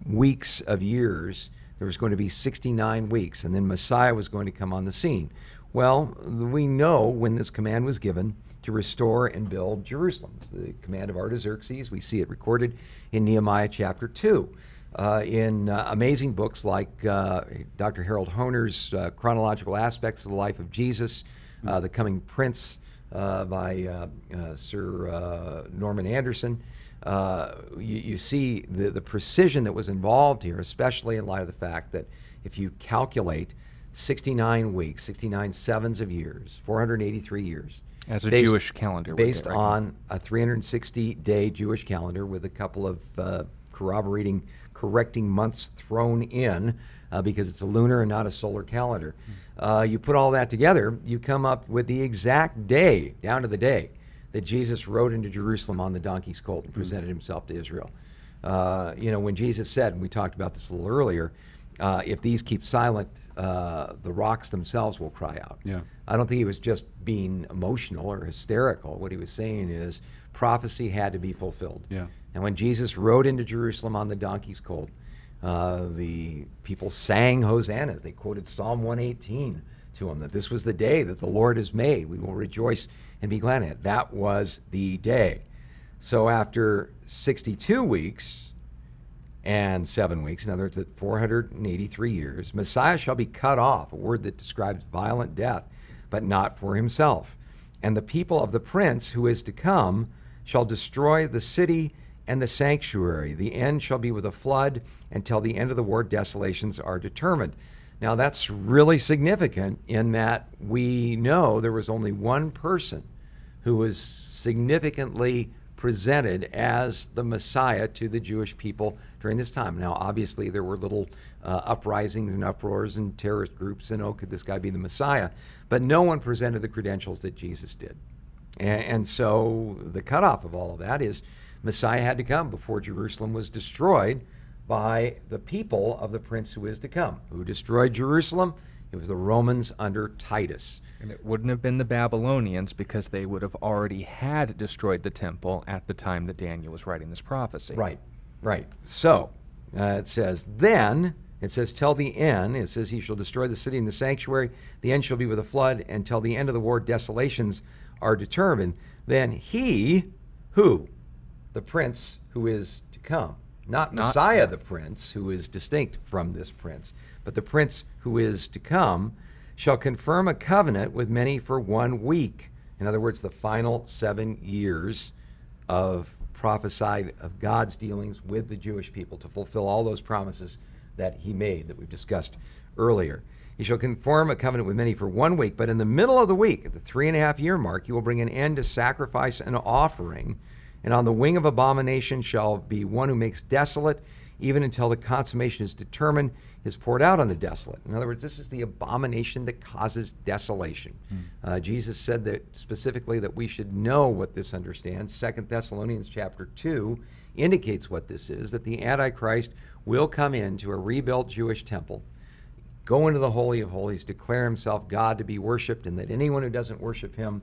S2: weeks of years, there was going to be 69 weeks, and then Messiah was going to come on the scene. Well, we know when this command was given to restore and build Jerusalem. It's the command of Artaxerxes. We see it recorded in Nehemiah chapter 2. Uh, in uh, amazing books like uh, Dr. Harold Hoehner's uh, Chronological Aspects of the Life of Jesus, uh, The Coming Prince uh, by Sir Norman Anderson, you, you see the, the precision that was involved here, especially in light of the fact that if you calculate 69 weeks, 69 sevens of years, 483 years.
S3: As a
S2: based-
S3: Jewish calendar
S2: Based
S3: get reckoned.
S2: on a 360 day Jewish calendar with a couple of uh, corroborating, correcting months thrown in uh, because it's a lunar and not a solar calendar. Uh, you put all that together, you come up with the exact day, down to the day, that Jesus rode into Jerusalem on the donkey's colt and presented himself to Israel. Uh, you know, when Jesus said, and we talked about this a little earlier, uh, if these keep silent, uh, the rocks themselves will cry out.
S1: Yeah.
S2: I don't think he was just being emotional or hysterical. What he was saying is prophecy had to be fulfilled.
S1: Yeah.
S2: And when Jesus rode into Jerusalem on the donkey's colt, uh, the people sang hosannas. They quoted Psalm 118 to him that this was the day that the Lord has made. We will rejoice and be glad in it. That was the day. So after 62 weeks, and seven weeks. In other words, at 483 years, Messiah shall be cut off, a word that describes violent death, but not for himself. And the people of the prince who is to come shall destroy the city and the sanctuary. The end shall be with a flood until the end of the war desolations are determined. Now, that's really significant in that we know there was only one person who was significantly presented as the Messiah to the Jewish people during this time. Now, obviously, there were little uh, uprisings and uproars and terrorist groups, and oh, could this guy be the Messiah? But no one presented the credentials that Jesus did. And, and so the cutoff of all of that is Messiah had to come before Jerusalem was destroyed by the people of the prince who is to come. Who destroyed Jerusalem? It was the Romans under Titus.
S3: And it wouldn't have been the Babylonians because they would have already had destroyed the temple at the time that Daniel was writing this prophecy.
S2: Right, right. So uh, it says, then, it says, till the end, it says, he shall destroy the city and the sanctuary. The end shall be with a flood, and till the end of the war, desolations are determined. Then he, who? The prince who is to come. Not,
S3: Not-
S2: Messiah, the prince, who is distinct from this prince, but the prince who is to come shall confirm a covenant with many for one week. In other words, the final seven years of prophesied of God's dealings with the Jewish people to fulfill all those promises that he made that we've discussed earlier. He shall conform a covenant with many for one week, but in the middle of the week, at the three and a half year mark, he will bring an end to sacrifice and offering. And on the wing of abomination shall be one who makes desolate, even until the consummation is determined, is poured out on the desolate. In other words, this is the abomination that causes desolation. Uh, Jesus said that specifically that we should know what this understands. Second Thessalonians chapter two indicates what this is: that the Antichrist will come into a rebuilt Jewish temple go into the Holy of Holies, declare himself God to be worshiped, and that anyone who doesn't worship him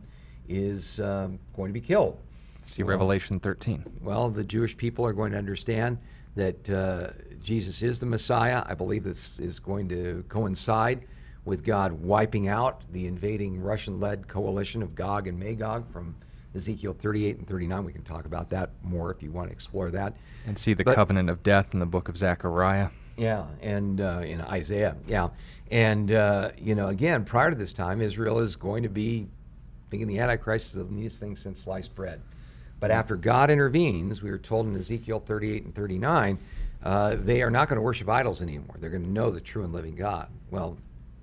S2: is um, going to be killed.
S3: See
S2: Well,
S3: Revelation 13.
S2: Well, the Jewish people are going to understand that uh, Jesus is the Messiah. I believe this is going to coincide with God wiping out the invading Russian led coalition of Gog and Magog from Ezekiel 38 and 39. We can talk about that more if you want to explore that.
S3: And see the
S2: But-
S3: covenant of death in the book of Zechariah.
S2: Yeah, and uh, in Isaiah, yeah, and uh, you know, again, prior to this time, Israel is going to be thinking the Antichrist is the neatest thing since sliced bread. But after God intervenes, we were told in Ezekiel 38 and 39, uh, they are not going to worship idols anymore. They're going to know the true and living God. Well,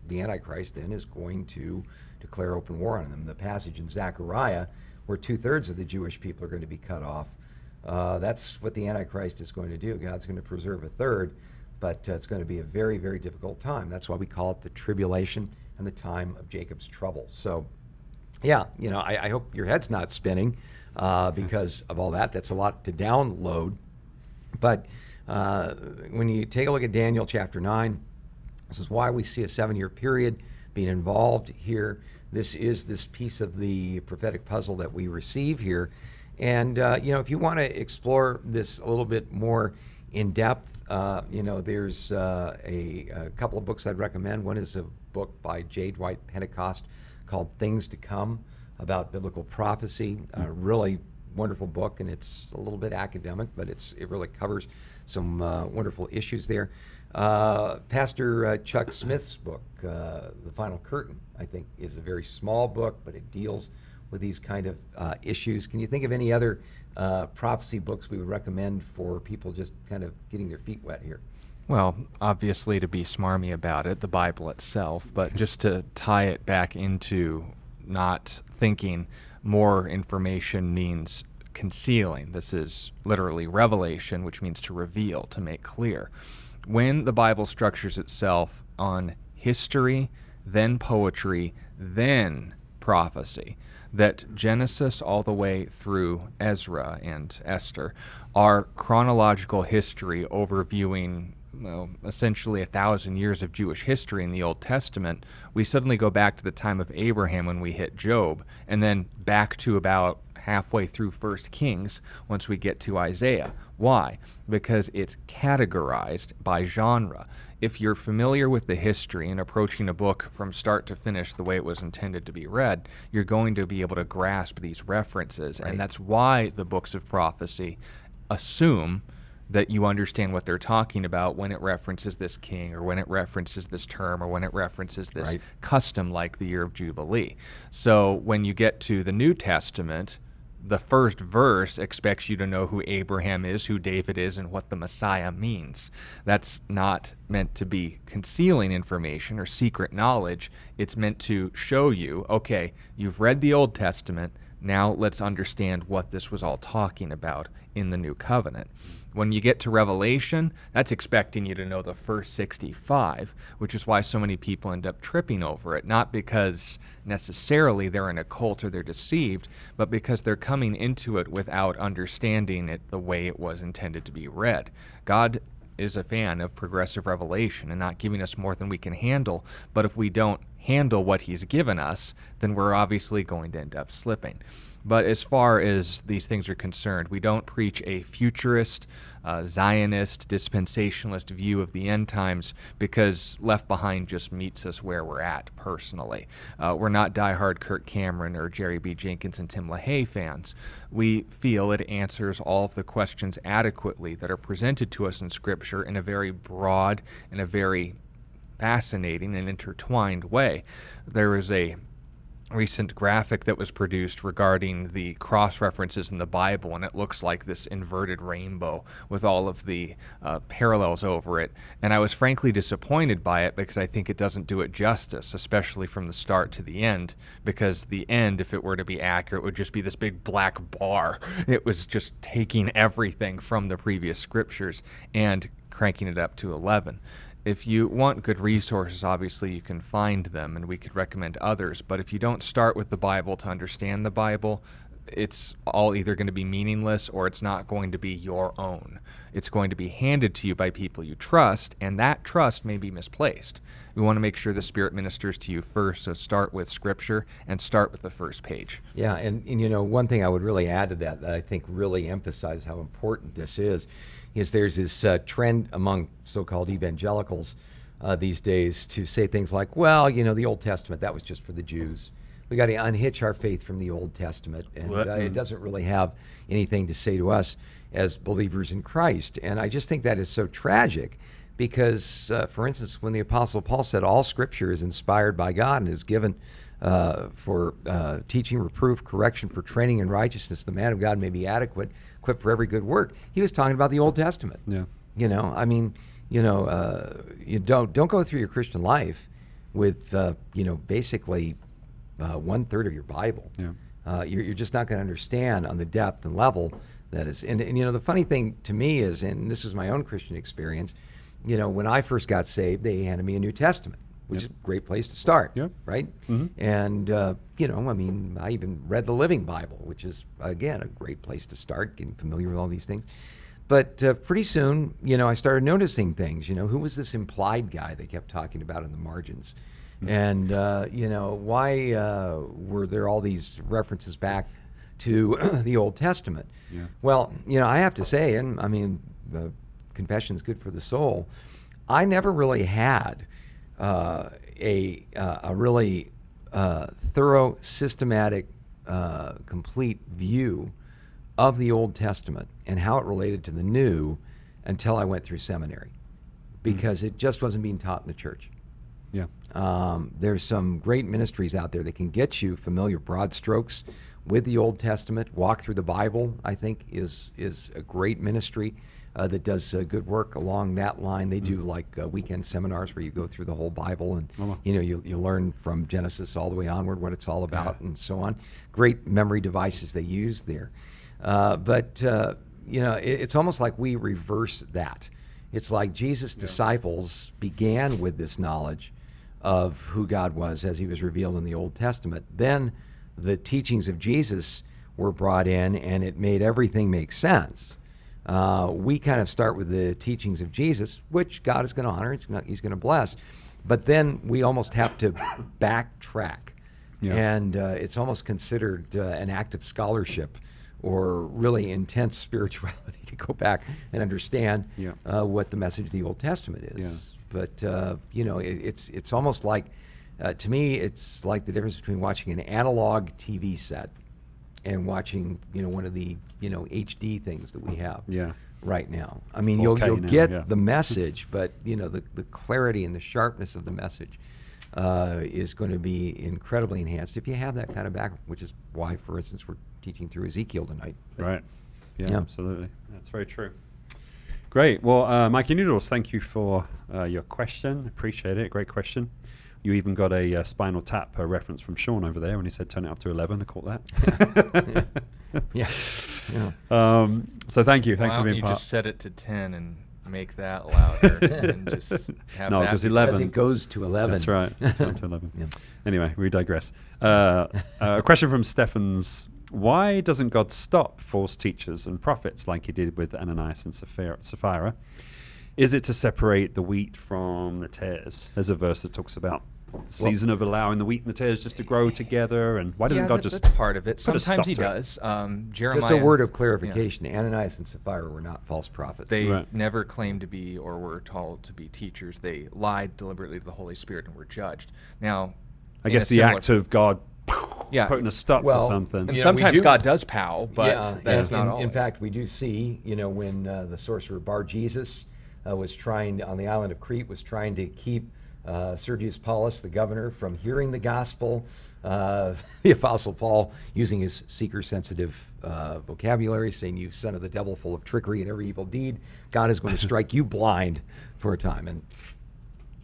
S2: the Antichrist then is going to declare open war on them. The passage in Zechariah, where two thirds of the Jewish people are going to be cut off, uh, that's what the Antichrist is going to do. God's going to preserve a third, but uh, it's going to be a very, very difficult time. That's why we call it the tribulation and the time of Jacob's trouble. So, yeah, you know, I, I hope your head's not spinning uh, because of all that. That's a lot to download. But uh, when you take a look at Daniel chapter 9, this is why we see a seven year period being involved here. This is this piece of the prophetic puzzle that we receive here. And, uh, you know, if you want to explore this a little bit more in depth, uh, you know, there's uh, a, a couple of books I'd recommend. One is a book by J. Dwight Pentecost called Things to Come about biblical prophecy. A really wonderful book, and it's a little bit academic, but it's it really covers some uh, wonderful issues there. Uh, Pastor uh, Chuck Smith's book, uh, The Final Curtain, I think, is a very small book, but it deals with these kind of uh, issues. Can you think of any other uh, prophecy books we would recommend for people just kind of getting their feet wet here?
S3: Well, obviously, to be smarmy about it, the Bible itself, but <laughs> just to tie it back into not thinking more information means concealing. This is literally revelation, which means to reveal, to make clear. When the Bible structures itself on history, then poetry, then prophecy, that Genesis all the way through Ezra and Esther are chronological history overviewing well, essentially a thousand years of Jewish history in the Old Testament, we suddenly go back to the time of Abraham when we hit Job, and then back to about halfway through First Kings once we get to Isaiah. Why? Because it's categorized by genre. If you're familiar with the history and approaching a book from start to finish the way it was intended to be read, you're going to be able to grasp these references.
S2: Right.
S3: And that's why the books of prophecy assume that you understand what they're talking about when it references this king or when it references this term or when it references this
S2: Right.
S3: custom like the year of Jubilee. So when you get to the New Testament, the first verse expects you to know who Abraham is, who David is, and what the Messiah means. That's not meant to be concealing information or secret knowledge. It's meant to show you okay, you've read the Old Testament. Now let's understand what this was all talking about in the new covenant. When you get to Revelation, that's expecting you to know the first 65, which is why so many people end up tripping over it. Not because necessarily they're in a cult or they're deceived, but because they're coming into it without understanding it the way it was intended to be read. God is a fan of progressive revelation and not giving us more than we can handle, but if we don't handle what He's given us, then we're obviously going to end up slipping. But as far as these things are concerned, we don't preach a futurist, uh, Zionist, dispensationalist view of the end times because Left Behind just meets us where we're at personally. Uh, we're not diehard Kirk Cameron or Jerry B. Jenkins and Tim LaHaye fans. We feel it answers all of the questions adequately that are presented to us in Scripture in a very broad and a very fascinating and intertwined way. There is a recent graphic that was produced regarding the cross references in the Bible, and it looks like this inverted rainbow with all of the uh, parallels over it. And I was frankly disappointed by it because I think it doesn't do it justice, especially from the start to the end. Because the end, if it were to be accurate, would just be this big black bar. It was just taking everything from the previous scriptures and cranking it up to 11 if you want good resources, obviously you can find them, and we could recommend others. But if you don't start with the Bible to understand the Bible, it's all either going to be meaningless or it's not going to be your own. It's going to be handed to you by people you trust, and that trust may be misplaced. We want to make sure the Spirit ministers to you first, so start with Scripture and start with the first page.
S2: Yeah, and, and you know, one thing I would really add to that that I think really emphasizes how important this is is there's this uh, trend among so-called evangelicals uh, these days to say things like, "Well, you know, the Old Testament that was just for the Jews. We got to unhitch our faith from the Old Testament, and uh, it doesn't really have anything to say to us as believers in Christ." And I just think that is so tragic. Because, uh, for instance, when the Apostle Paul said all Scripture is inspired by God and is given uh, for uh, teaching, reproof, correction, for training in righteousness, the man of God may be adequate, equipped for every good work. He was talking about the Old Testament.
S1: Yeah.
S2: You know, I mean, you know, uh, you don't don't go through your Christian life with uh, you know basically uh, one third of your Bible.
S1: Yeah.
S2: Uh, you're, you're just not going to understand on the depth and level that is. And, and you know, the funny thing to me is, and this was my own Christian experience. You know, when I first got saved, they handed me a New Testament which yep. is a great place to start.
S1: Yep.
S2: Right?
S1: Mm-hmm.
S2: And, uh, you know, I mean, I even read the Living Bible, which is, again, a great place to start, getting familiar with all these things. But uh, pretty soon, you know, I started noticing things. You know, who was this implied guy they kept talking about in the margins? Mm-hmm. And, uh, you know, why uh, were there all these references back to <clears throat> the Old Testament?
S1: Yeah.
S2: Well, you know, I have to say, and I mean, confession is good for the soul. I never really had uh, a, uh, a really uh, thorough, systematic, uh, complete view of the Old Testament and how it related to the New until I went through seminary because mm. it just wasn't being taught in the church.
S1: Yeah.
S2: Um, there's some great ministries out there that can get you familiar broad strokes with the Old Testament. Walk through the Bible, I think, is is a great ministry uh, that does uh, good work along that line. They do mm. like uh, weekend seminars where you go through the whole Bible and
S1: oh.
S2: you know you, you learn from Genesis all the way onward what it's all about yeah. and so on. Great memory devices they use there, uh, but uh, you know it, it's almost like we reverse that. It's like Jesus' yeah. disciples began with this knowledge of who God was as He was revealed in the Old Testament. Then the teachings of Jesus were brought in, and it made everything make sense. Uh, we kind of start with the teachings of Jesus, which God is going to honor, he's going he's to bless. But then we almost have to backtrack. Yeah. And uh, it's almost considered uh, an act of scholarship or really intense <laughs> spirituality to go back and understand
S1: yeah.
S2: Uh, what the message of the Old Testament is.
S1: Yeah.
S2: But, uh, you know, it, it's, it's almost like, uh, to me, it's like the difference between watching an analog TV set and watching you know one of the you know HD things that we have
S1: yeah.
S2: right now. I mean, you'll you'll
S1: now,
S2: get
S1: yeah.
S2: the <laughs> message, but you know the the clarity and the sharpness of the message uh, is going to be incredibly enhanced if you have that kind of background. Which is why, for instance, we're teaching through Ezekiel tonight.
S1: Right. Yeah, yeah. absolutely. That's very true. Great. Well, uh, Mikey Noodles, thank you for uh, your question. Appreciate it. Great question. You even got a uh, Spinal Tap uh, reference from Sean over there when he said turn it up to 11. I caught that.
S2: Yeah. yeah. <laughs>
S1: Um, so thank you. Thanks
S3: Why
S1: for
S3: don't
S1: being
S3: you
S1: part.
S3: just set it to 10 and make that louder <laughs> and just have
S1: No,
S3: that
S1: 'cause
S3: be-
S1: 11.
S2: As it goes to 11.
S1: That's right. It's down to 11.
S2: Yeah.
S1: Anyway, we digress. Uh, uh, a question from Stephens. Why doesn't God stop false teachers and prophets like he did with Ananias and Sapphira? Sapphira? Is it to separate the wheat from the tares? There's a verse that talks about the season of allowing the wheat and the tares just to grow together. And why doesn't
S3: yeah,
S1: God
S3: that-
S1: just
S3: that's part of it.
S1: put a
S3: Sometimes
S1: stop
S3: he
S1: to it?
S3: does. Um, Jeremiah.
S2: Just a word of
S3: yeah.
S2: clarification Ananias and Sapphira were not false prophets.
S3: They
S1: Right.
S3: never claimed to be or were told to be teachers. They lied deliberately to the Holy Spirit and were judged. Now,
S1: I guess the act of God
S3: Yeah.
S1: putting a stop
S2: Well,
S1: to something.
S3: And
S2: Yeah,
S3: sometimes
S2: do-
S3: God does pow, but
S2: yeah,
S3: that's not
S2: in,
S3: always.
S2: in fact, we do see, you know, when uh, the sorcerer Bar Jesus uh, was trying on the island of Crete was trying to keep uh, Sergius Paulus, the governor, from hearing the gospel. Uh, <laughs> the apostle Paul, using his seeker-sensitive uh, vocabulary, saying, "You son of the devil, full of trickery and every evil deed, God is going <laughs> to strike you blind for a time." And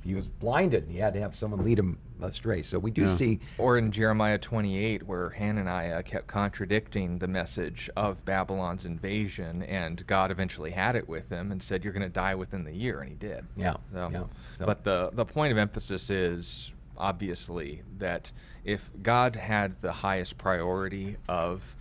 S2: he was blinded, and he had to have someone lead him astray. So we do
S1: Yeah.
S2: see
S3: Or in Jeremiah 28, where Hananiah kept contradicting the message of Babylon's invasion, and God eventually had it with him and said, "You're going to die within the year," and he did.
S2: Yeah,
S3: So,
S2: yeah. So-
S3: But the the point of emphasis is obviously that if God had the highest priority of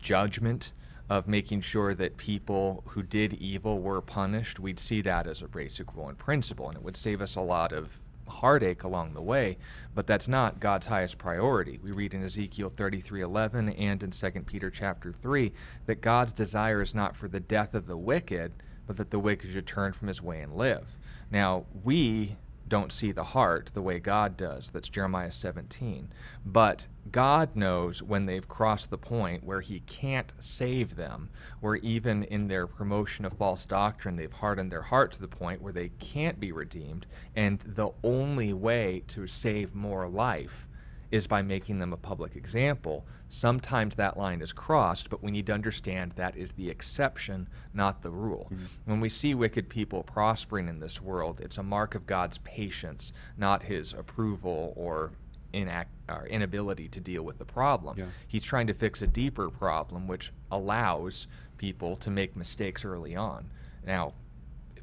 S3: judgment, of making sure that people who did evil were punished, we'd see that as a basic rule and principle, and it would save us a lot of heartache along the way. But that's not God's highest priority. We read in Ezekiel 33:11 and in 2 Peter chapter 3 that God's desire is not for the death of the wicked, but that the wicked should turn from his way and live. Now, we don't see the heart the way God does. That's Jeremiah 17. But God knows when they've crossed the point where He can't save them, where even in their promotion of false doctrine, they've hardened their heart to the point where they can't be redeemed. And the only way to save more life is by making them a public example. Sometimes that line is crossed, but we need to understand that is the exception, not the rule. Mm-hmm. When we see wicked people prospering in this world, it's a mark of God's patience, not his approval or inact or inability to deal with the problem.
S1: Yeah.
S3: He's trying to fix a deeper problem which allows people to make mistakes early on. Now,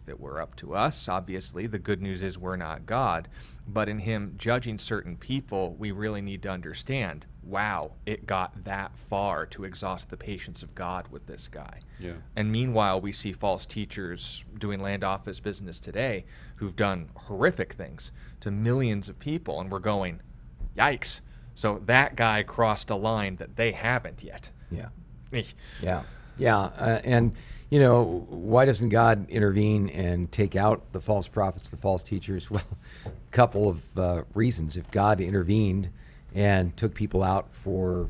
S3: if it were up to us, obviously, the good news is we're not God. But in Him judging certain people, we really need to understand wow, it got that far to exhaust the patience of God with this guy.
S1: Yeah.
S3: And meanwhile, we see false teachers doing land office business today who've done horrific things to millions of people, and we're going, yikes. So that guy crossed a line that they haven't yet.
S2: yeah. <laughs> Yeah, yeah, uh, and you know why doesn't God intervene and take out the false prophets, the false teachers? <laughs> Well, a couple of uh, reasons. If God intervened and took people out for,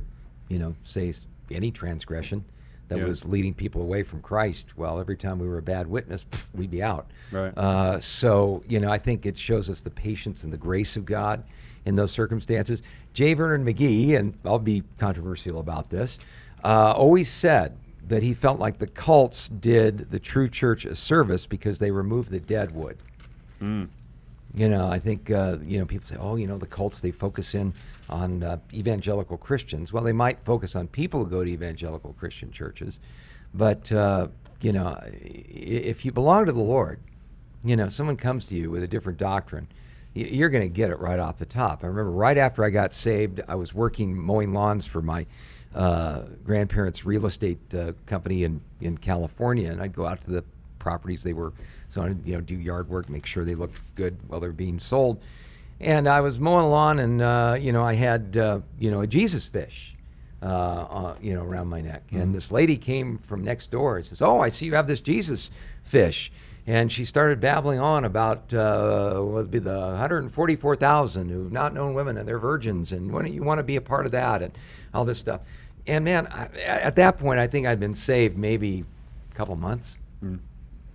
S2: you know, say any transgression that
S1: Yeah.
S2: was leading people away from Christ, well, every time we were a bad witness, <laughs> pff, we'd be out.
S1: Right.
S2: Uh, so you know, I think it shows us the patience and the grace of God in those circumstances. J. Vernon McGee, and I'll be controversial about this, uh, always said that he felt like the cults did the true church a service because they removed the dead wood. You know, I think uh, you know people say, "Oh, you know, the cults they focus in on uh, evangelical Christians." Well, they might focus on people who go to evangelical Christian churches, but uh, you know, if you belong to the Lord, you know, someone comes to you with a different doctrine, you're going to get it right off the top. I remember right after I got saved, I was working mowing lawns for my uh, grandparents' real estate uh, company in in California, and I'd go out to the properties they were so I you know do yard work, make sure they looked good while they're being sold. And I was mowing a lawn, and uh, you know I had uh, you know a Jesus fish, uh, uh, you know around my neck. And this lady came from next door and says, "Oh, I see you have this Jesus fish." And she started babbling on about uh, what would be the 144,000 who've not known women and they're virgins, and when you want to be a part of that, and all this stuff. And man, I, at that point, I think I'd been saved maybe a couple months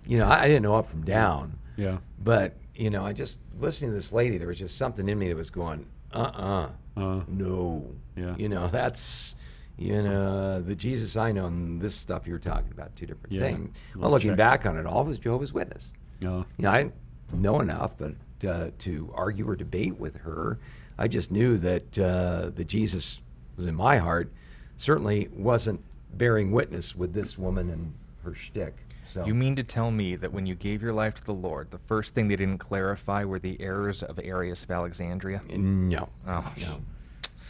S2: you know, I, I didn't know up from down.
S1: Yeah.
S2: But, you know, I just listening to this lady, there was just something in me that was going, uh uh
S1: Uh.
S2: no.
S1: Yeah.
S2: You know, that's, you know, the Jesus I know and this stuff you're talking about, two different
S1: Yeah.
S2: things.
S1: Well,
S2: Well, looking
S1: check.
S2: back on it all, was Jehovah's Witness.
S1: Yeah.
S2: You know, I didn't know enough, but uh, to argue or debate with her. I just knew that uh, the Jesus was in my heart certainly wasn't bearing witness with this woman and her shtick. So
S3: You mean to tell me that when you gave your life to the Lord, the first thing they didn't clarify were the errors of Arius of Alexandria?
S2: no,
S3: Oh,
S2: no.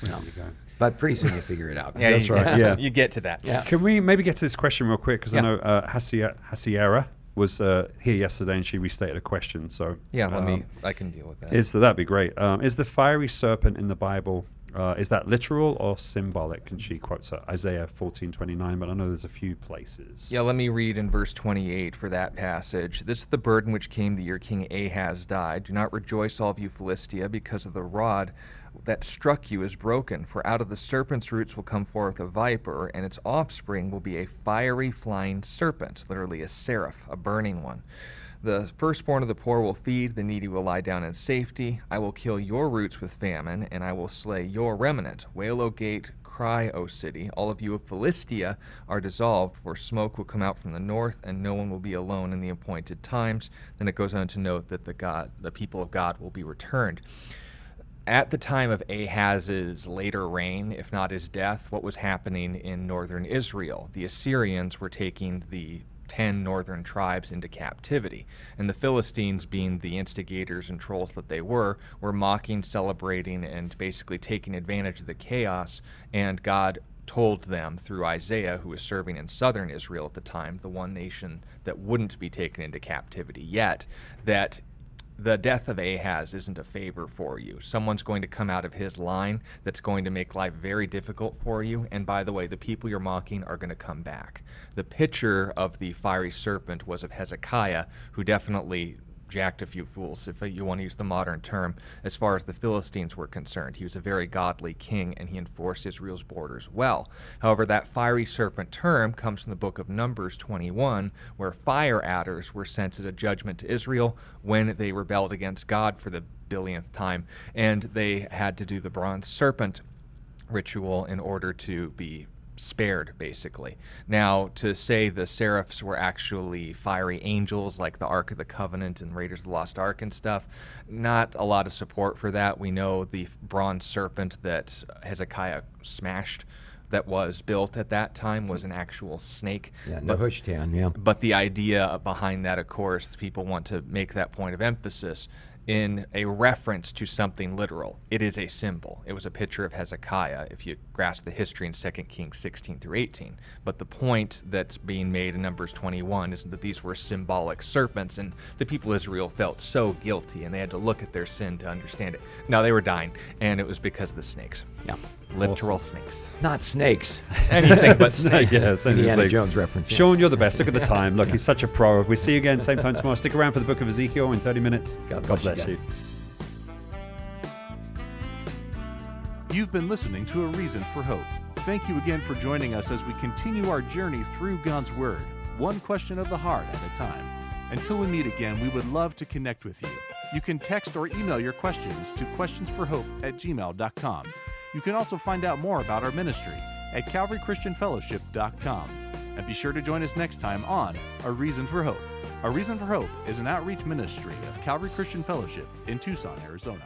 S1: There you go.
S2: But pretty soon you figure it out. <laughs>
S3: Yeah,
S1: That's
S3: you-
S1: right, yeah.
S3: you get to that.
S2: Yeah.
S1: Can we maybe get to this question real quick? Because
S3: Yeah.
S1: I know uh, Hasia- Hasiera was uh, here yesterday and she restated a question. So
S3: Yeah, let
S1: um,
S3: me. I can deal with that.
S1: Is that'd be great? Um, is the fiery serpent in the Bible? Uh, is that literal or symbolic? And she quotes uh, Isaiah fourteen twenty nine, but I know there's a few places.
S3: Yeah, let me read in verse 28 for that passage. This is the burden which came the year King Ahaz died. Do not rejoice, all of you Philistia, because of the rod that struck you is broken. For out of the serpent's roots will come forth a viper, and its offspring will be a fiery flying serpent, literally a seraph, a burning one. The firstborn of the poor will feed, the needy will lie down in safety. I will kill your roots with famine, and I will slay your remnant. Wail, O gate, cry, O city. All of you of Philistia are dissolved, for smoke will come out from the north, and no one will be alone in the appointed times. Then it goes on to note that the God, the people of God will be returned. At the time of Ahaz's later reign, if not his death, what was happening in northern Israel? The Assyrians were taking the 10 northern tribes into captivity. And the Philistines, being the instigators and trolls that they were, were mocking, celebrating, and basically taking advantage of the chaos. And God told them through Isaiah, who was serving in southern Israel at the time, the one nation that wouldn't be taken into captivity yet, that the death of Ahaz isn't a favor for you. Someone's going to come out of his line that's going to make life very difficult for you. And by the way, the people you're mocking are going to come back. The picture of the fiery serpent was of Hezekiah, who definitely jacked a few fools, if you want to use the modern term, as far as the Philistines were concerned. He was a very godly king and he enforced Israel's borders well. However, that fiery serpent term comes from the book of Numbers 21, where fire adders were sent as a judgment to Israel when they rebelled against God for the billionth time, and they had to do the bronze serpent ritual in order to be spared, basically. Now, to say the seraphs were actually fiery angels like the Ark of the Covenant and Raiders of the Lost Ark and stuff, not a lot of support for that. We know the bronze serpent that Hezekiah smashed that was built at that time was an actual snake.
S2: Yeah,
S3: But-
S2: Nehushtan, yeah.
S3: but the idea behind that, of course, people want to make that point of emphasis in a reference to something literal. It is a symbol. It was a picture of Hezekiah, if you grasp the history in 2 Kings 16 through 18. But the point that's being made in Numbers 21 is that these were symbolic serpents, and the people of Israel felt so guilty, and they had to look at their sin to understand it. Now, they were dying, and it was because of the snakes.
S2: Yeah.
S3: Literal snakes.
S2: Not snakes. <laughs>
S3: Anything but <laughs>
S1: Snake,
S3: snakes.
S1: yeah, it's only
S2: Indiana
S1: snake.
S2: Jones reference. yeah.
S1: Sean, you're the best. Look at the <laughs> time. Look, he's such a pro. We see you again same time tomorrow. Stick around for the book of Ezekiel in 30 minutes.
S2: God
S1: God
S2: bless you
S1: bless
S2: guys.
S1: you.
S4: You've been listening to A Reason for Hope. Thank you again for joining us as we continue our journey through God's Word, one question of the heart at a time. Until we meet again, we would love to connect with you. You can text or email your questions to questionsforhope at gmail.com. You can also find out more about our ministry at calvarychristianfellowship.com. And be sure to join us next time on A Reason for Hope. A Reason for Hope is an outreach ministry of Calvary Christian Fellowship in Tucson, Arizona.